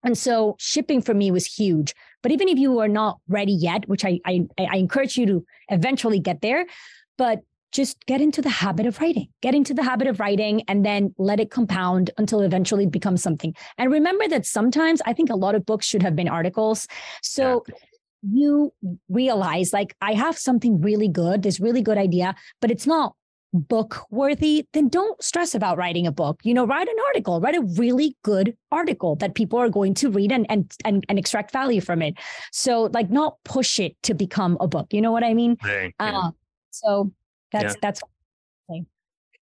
And so shipping for me was huge. But even if you are not ready yet which i i, I encourage you to eventually get there but just get into the habit of writing, get into the habit of writing and then let it compound until eventually it eventually becomes something. And remember that sometimes I think a lot of books should have been articles. So yeah. you realize like I have something really good, this really good idea, but it's not book worthy, then don't stress about writing a book. You know, write an article, write a really good article that people are going to read and and and, and extract value from it. So like not push it to become a book. You know what I mean? Uh, so that's yeah. that's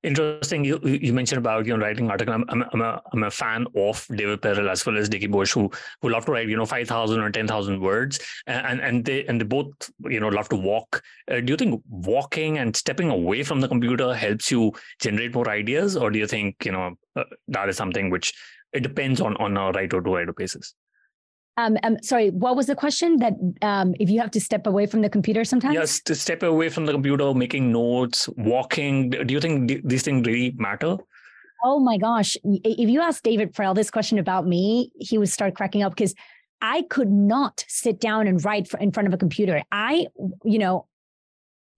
interesting. You you mentioned about you know writing article. I'm I'm I'm a, I'm a fan of David Perell as well as Dickie Bush, who who love to write you know five thousand or ten thousand words, and and they and they both you know love to walk. Uh, do you think walking and stepping away from the computer helps you generate more ideas, or do you think you know uh, that is something which it depends on on a writer to writer basis? Um, um, sorry, what was the question? That um, if you have to step away from the computer sometimes? Yes, to step away from the computer, making notes, walking. Do you think these things really matter? Oh my gosh! If you ask David Perell this question about me, he would start cracking up because I could not sit down and write in front of a computer. I, you know,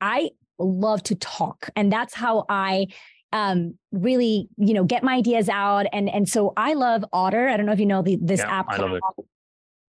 I love to talk, and that's how I um, really, you know, get my ideas out. And and so I love Otter. I don't know if you know the, this yeah, app. I love it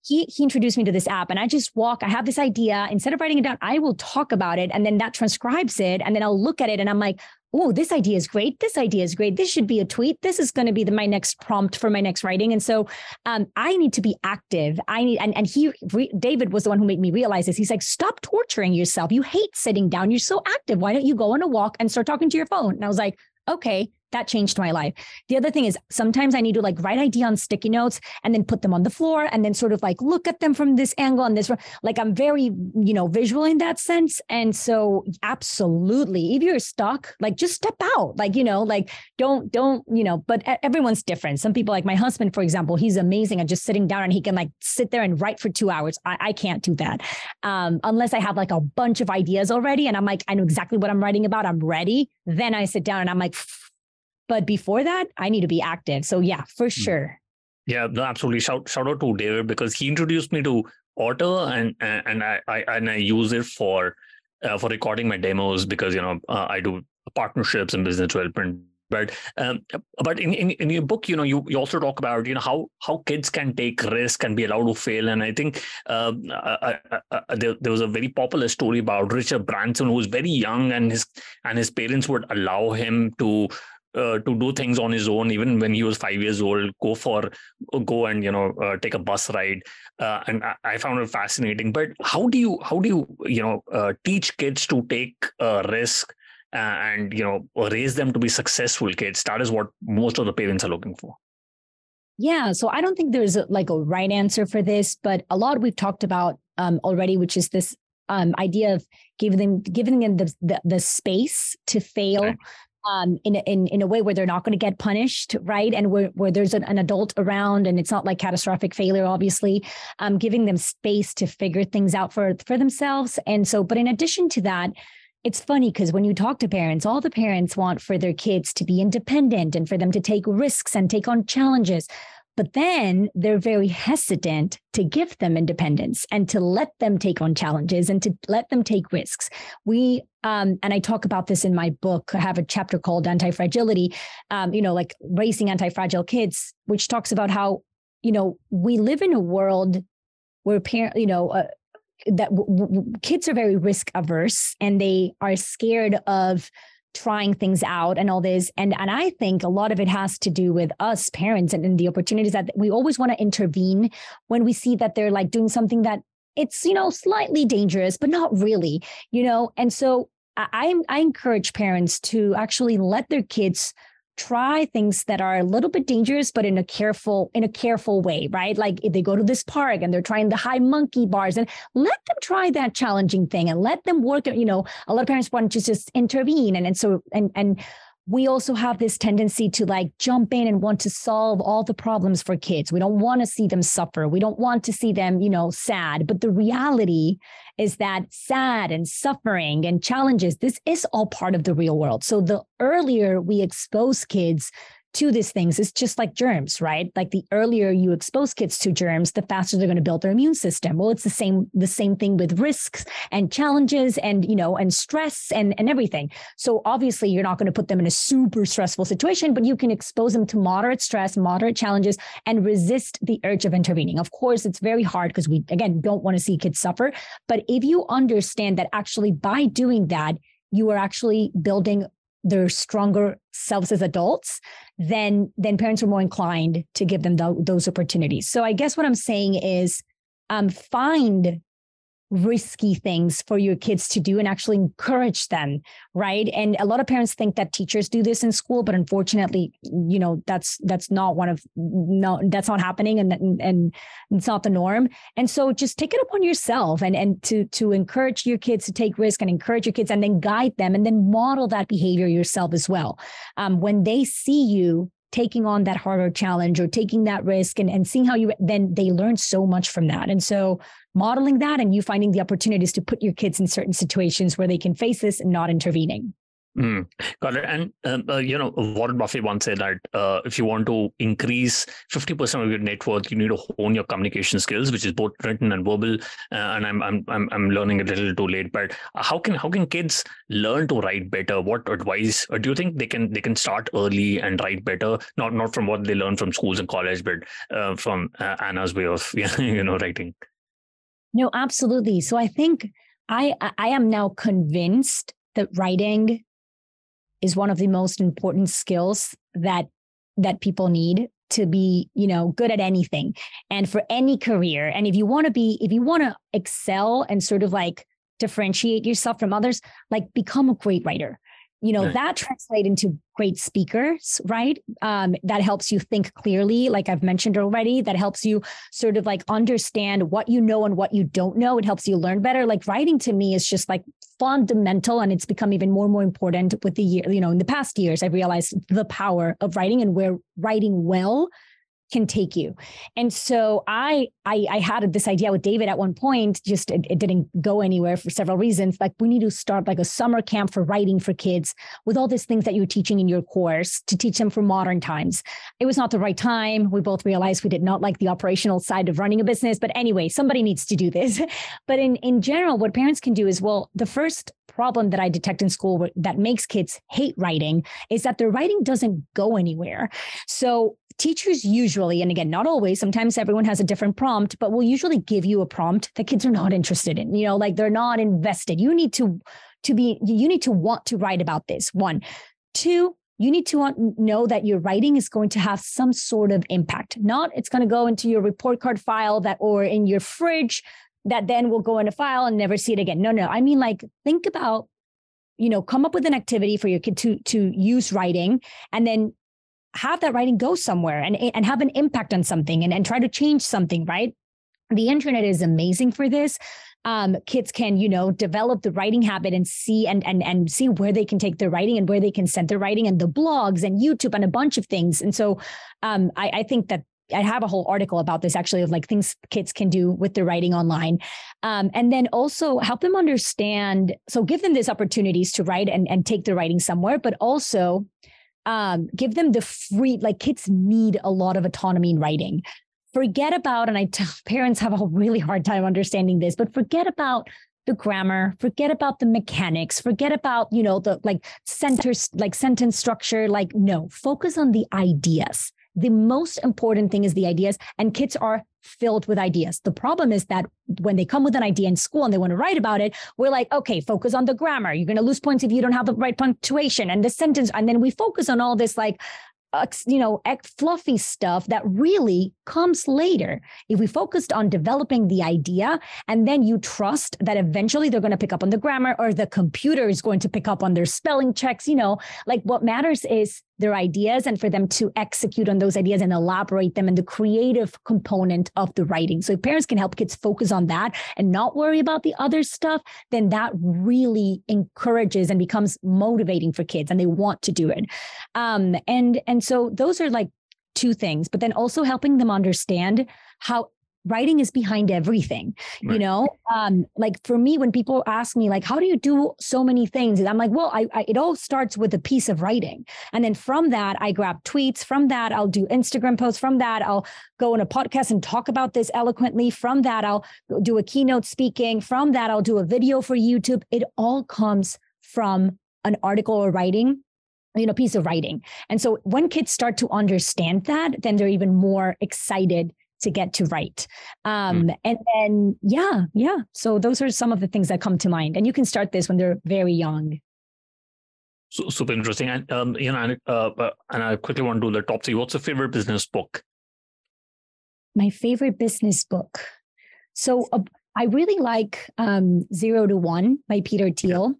he he introduced me to this app and I just walk, I have this idea. Instead of writing it down, I will talk about it and then that transcribes it. And then I'll look at it and I'm like, oh, this idea is great. This idea is great. This should be a tweet. This is going to be the, my next prompt for my next writing. And so um, I need to be active. I need, and, and he, re, David was the one who made me realize this. He's like, stop torturing yourself. You hate sitting down. You're so active. Why don't you go on a walk and start talking to your phone? And I was like, okay, that changed my life. The other thing is sometimes I need to like write idea on sticky notes and then put them on the floor and then sort of like look at them from this angle and this like I'm very, you know, visual in that sense. And so absolutely, if you're stuck, like just step out. Like, you know, like don't, don't, you know, but everyone's different. Some people like my husband, for example, he's amazing at just sitting down and he can like sit there and write for two hours. I, I can't do that. Um, unless I have like a bunch of ideas already and I'm like, I know exactly what I'm writing about. I'm ready. Then I sit down and I'm like, but before that, I need to be active. So yeah, for hmm. sure. Yeah, no, absolutely. Shout shout out to David because he introduced me to Otter and and I, I and I use it for uh, for recording my demos because you know uh, I do partnerships and business development. But um, but in, in, in your book, you know, you, you also talk about you know how how kids can take risk and be allowed to fail. And I think uh, uh, uh, uh, there, there was a very popular story about Richard Branson who was very young and his and his parents would allow him to uh, to do things on his own even when he was five years old go for go and you know uh, take a bus ride. Uh, and I, I, found it fascinating. But how do you how do you you know uh, teach kids to take a risk uh, and you know raise them to be successful kids? That is what most of the parents are looking for. Yeah so i don't think there's a, like a right answer for this but a lot we've talked about um, already which is this um, idea of giving them giving them the, the, the space to fail okay um, in, in, in a way where they're not going to get punished, right? And where, where there's an, an, adult around and it's not like catastrophic failure, obviously, um, giving them space to figure things out for, for themselves. And so, but in addition to that, it's funny because when you talk to parents, all the parents want for their kids to be independent and for them to take risks and take on challenges. But then they're very hesitant to give them independence and to let them take on challenges and to let them take risks. We, um, and I talk about this in my book. I have a chapter called Anti Fragility, um, you know, like raising anti fragile kids, which talks about how, you know, we live in a world where parent, you know, uh, that w- w- kids are very risk averse and they are scared of trying things out and all this. And and i think a lot of it has to do with us parents and, and the opportunities that we always want to intervene when we see that they're like doing something that it's you know slightly dangerous but not really you know? And so i i encourage parents to actually let their kids try things that are a little bit dangerous but in a careful in a careful way right? Like if they go to this park and they're trying the high monkey bars and let them try that challenging thing and let them work you know a lot of parents want to just intervene and and so and and we also have this tendency to like jump in and want to solve all the problems for kids. We don't want to see them suffer. We don't want to see them, you know, sad. But the reality is that sad and suffering and challenges, this is all part of the real world. So the earlier we expose kids to these things. It's just like germs, right? Like the earlier you expose kids to germs, the faster they're going to build their immune system. Well, it's the same the same thing with risks and challenges and you know and stress and and everything. So obviously you're not going to put them in a super stressful situation, but you can expose them to moderate stress, moderate challenges and resist the urge of intervening. Of course, it's very hard because we again don't want to see kids suffer, but if you understand that actually by doing that you are actually building their stronger selves as adults, then then parents are more inclined to give them the, those opportunities. So I guess what I'm saying is um, find risky things for your kids to do and actually encourage them right? And a lot of parents think that teachers do this in school but unfortunately you know that's that's not one of no that's not happening and and it's not the norm. And so just take it upon yourself and and to to encourage your kids to take risk and encourage your kids and then guide them and then model that behavior yourself as well. Um, when they see you taking on that harder challenge or taking that risk and, and seeing how you then they learn so much from that and so modeling that and you finding the opportunities to put your kids in certain situations where they can face this and not intervening. Mm, got it. And um, uh, you know, Warren Buffett once said that uh, if you want to increase fifty percent of your net worth, you need to hone your communication skills, which is both written and verbal. Uh, and I'm I'm I'm I'm learning a little too late. But how can how can kids learn to write better? What advice do you think they can they can start early and write better? Not not from what they learn from schools and college, but uh, from uh, Anna's way of you know writing. No, absolutely. So I think I I am now convinced that writing is one of the most important skills that that people need to be you know good at anything. And for any career and if you want to be if you want to excel and sort of like differentiate yourself from others like become a great writer you know right. that translate into great speakers right? Um, that helps you think clearly like i've mentioned already that helps you sort of like understand what you know and what you don't know. It helps you learn better. Like writing to me is just like fundamental and it's become even more and more important with the year you know in the past years i've realized the power of writing and where writing well can take you. And so I, I, I had this idea with David at one point, just it, it, didn't go anywhere for several reasons. Like we need to start like a summer camp for writing for kids with all these things that you're teaching in your course to teach them for modern times. It was not the right time. We both realized we did not like the operational side of running a business. But anyway, somebody needs to do this. but in, in general, what parents can do is, well, the first problem that I detect in school that makes kids hate writing is that their writing doesn't go anywhere. So teachers usually, and again, not always, sometimes everyone has a different prompt, but will usually give you a prompt that kids are not interested in, you know, like they're not invested. You need to, to be, you need to want to write about this. One, two, you need to want, know that your writing is going to have some sort of impact. Not it's going to go into your report card file that or in your fridge that then will go in a file and never see it again. No, no. I mean, like think about, you know, come up with an activity for your kid to to use writing and then have that writing go somewhere and, and have an impact on something and, and try to change something, right? The internet is amazing for this. Um, kids can, you know, develop the writing habit and see and and and see where they can take their writing and where they can send their writing and the blogs and YouTube and a bunch of things. And so um, I, I think that I have a whole article about this actually of like things kids can do with their writing online. Um, and then also help them understand. So give them these opportunities to write and, and take their writing somewhere, but also um, give them the free, like kids need a lot of autonomy in writing. Forget about, and I tell parents have a really hard time understanding this, but forget about the grammar, forget about the mechanics, forget about, you know, the like centers, like sentence structure. Like, no, focus on the ideas. The most important thing is the ideas, and kids are filled with ideas. The problem is that when they come with an idea in school and they want to write about it, we're like, okay, focus on the grammar. You're going to lose points if you don't have the right punctuation and the sentence. And then we focus on all this like uh, you know, fluffy stuff that really comes later. If we focused on developing the idea and then you trust that eventually they're going to pick up on the grammar or the computer is going to pick up on their spelling checks, you know, like what matters is their ideas and for them to execute on those ideas and elaborate them and the creative component of the writing. So if parents can help kids focus on that and not worry about the other stuff, then that really encourages and becomes motivating for kids and they want to do it. Um, and and so those are like two things, but then also helping them understand how writing is behind everything right. you know? Um like for me when people ask me like how do you do so many things? I'm like well I, I, it all starts with a piece of writing. And then from that i grab tweets. From that i'll do instagram posts. From that i'll go on a podcast and talk about this eloquently. From that i'll do a keynote speaking. From that i'll do a video for youtube. It all comes from an article or writing you know piece of writing. And so when kids start to understand that then they're even more excited to get to write. Um, mm. And then, yeah, yeah. So those are some of the things that come to mind. And you can start this when they're very young. So, super interesting. And, um, you know, uh, uh, and I quickly want to do the top three. What's your favorite business book? My favorite business book. So uh, I really like um, Zero to One by Peter Thiel. Yeah.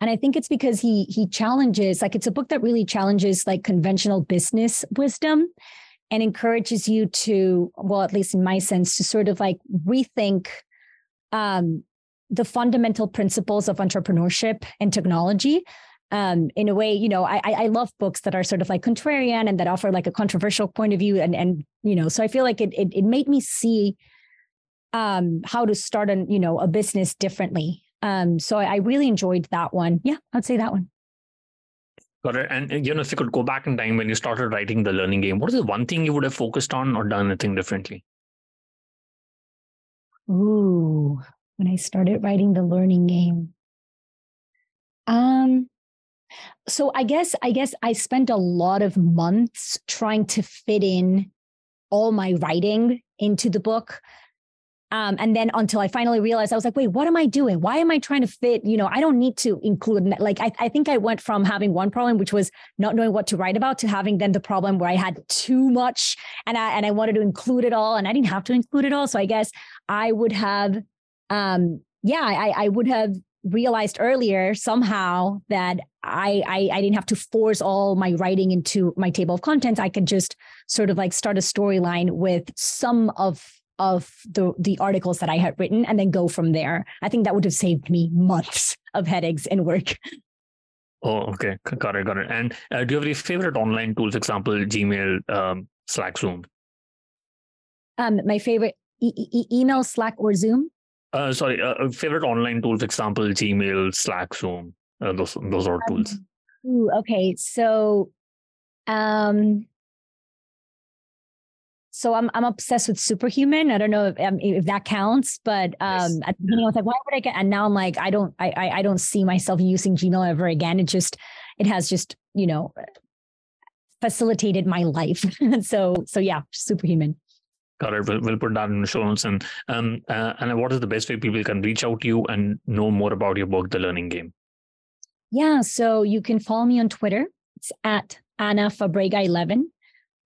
And I think it's because he he challenges, like it's a book that really challenges like conventional business wisdom and encourages you to, well, at least in my sense, to sort of like rethink um, the fundamental principles of entrepreneurship and technology. Um, in a way, you know, I I love books that are sort of like contrarian and that offer like a controversial point of view, and and you know, so I feel like it it, it made me see um, how to start a you know a business differently. Um, so I, I really enjoyed that one. Yeah, I'd say that one. Got it. And you know, if you could go back in time when you started writing the learning game, what is the one thing you would have focused on or done anything differently? Ooh, when I started writing the learning game. Um, so I guess I guess I spent a lot of months trying to fit in all my writing into the book. Um, and then until I finally realized, I was like, wait, what am I doing? Why am I trying to fit? You know, I don't need to include, like, I, I think I went from having one problem, which was not knowing what to write about, to having then the problem where I had too much and I, and I wanted to include it all and I didn't have to include it all. So I guess I would have, um, yeah, I, I would have realized earlier somehow that I, I, I didn't have to force all my writing into my table of contents. I could just sort of like start a storyline with some of of the the articles that I had written and then go from there. I think that would have saved me months of headaches and work. Oh, okay, got it, got it. And uh, do you have any favorite online tools? Example, Gmail, um, Slack, Zoom. Um, my favorite e- e- email, Slack, or Zoom. Uh, sorry, uh, uh, favorite online tools, example, Gmail, Slack, Zoom, uh, those those are tools. Um, ooh, okay, so, um, so I'm I'm obsessed with Superhuman. I don't know if um, if that counts, but um, yes. at the beginning I was like, why would I get? And now I'm like, I don't I, I I don't see myself using Gmail ever again. It just it has just you know facilitated my life. so so yeah, Superhuman. Got it. We'll, we'll put that in the show notes. And um, uh, and what is the best way people can reach out to you and know more about your book, The Learning Game? Yeah, so you can follow me on Twitter. It's at Anna Fabrega 11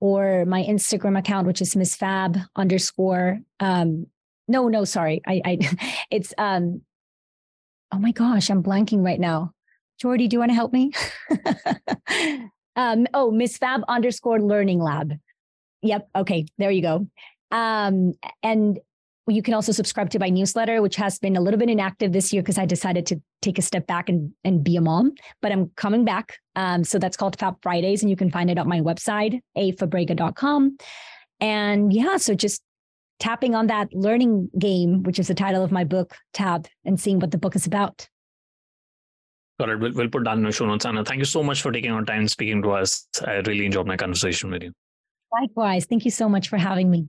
or my Instagram account, which is Miss Fab underscore. Um, no, no, sorry. I, I, it's um. Oh my gosh, I'm blanking right now. Jordy, do you want to help me? um. Oh, Miss Fab underscore Learning Lab. Yep. Okay. There you go. Um, and you can also subscribe to my newsletter, which has been a little bit inactive this year because I decided to take a step back and, and be a mom, but I'm coming back. Um, so that's called Fab Fridays, and you can find it on my website, afabrega.com. And yeah, so just tapping on that learning game, which is the title of my book, tab, and seeing what the book is about. Got it. We'll, we'll put that in the show notes. Anna, thank you so much for taking our time speaking to us. I really enjoyed my conversation with you. Likewise. Thank you so much for having me.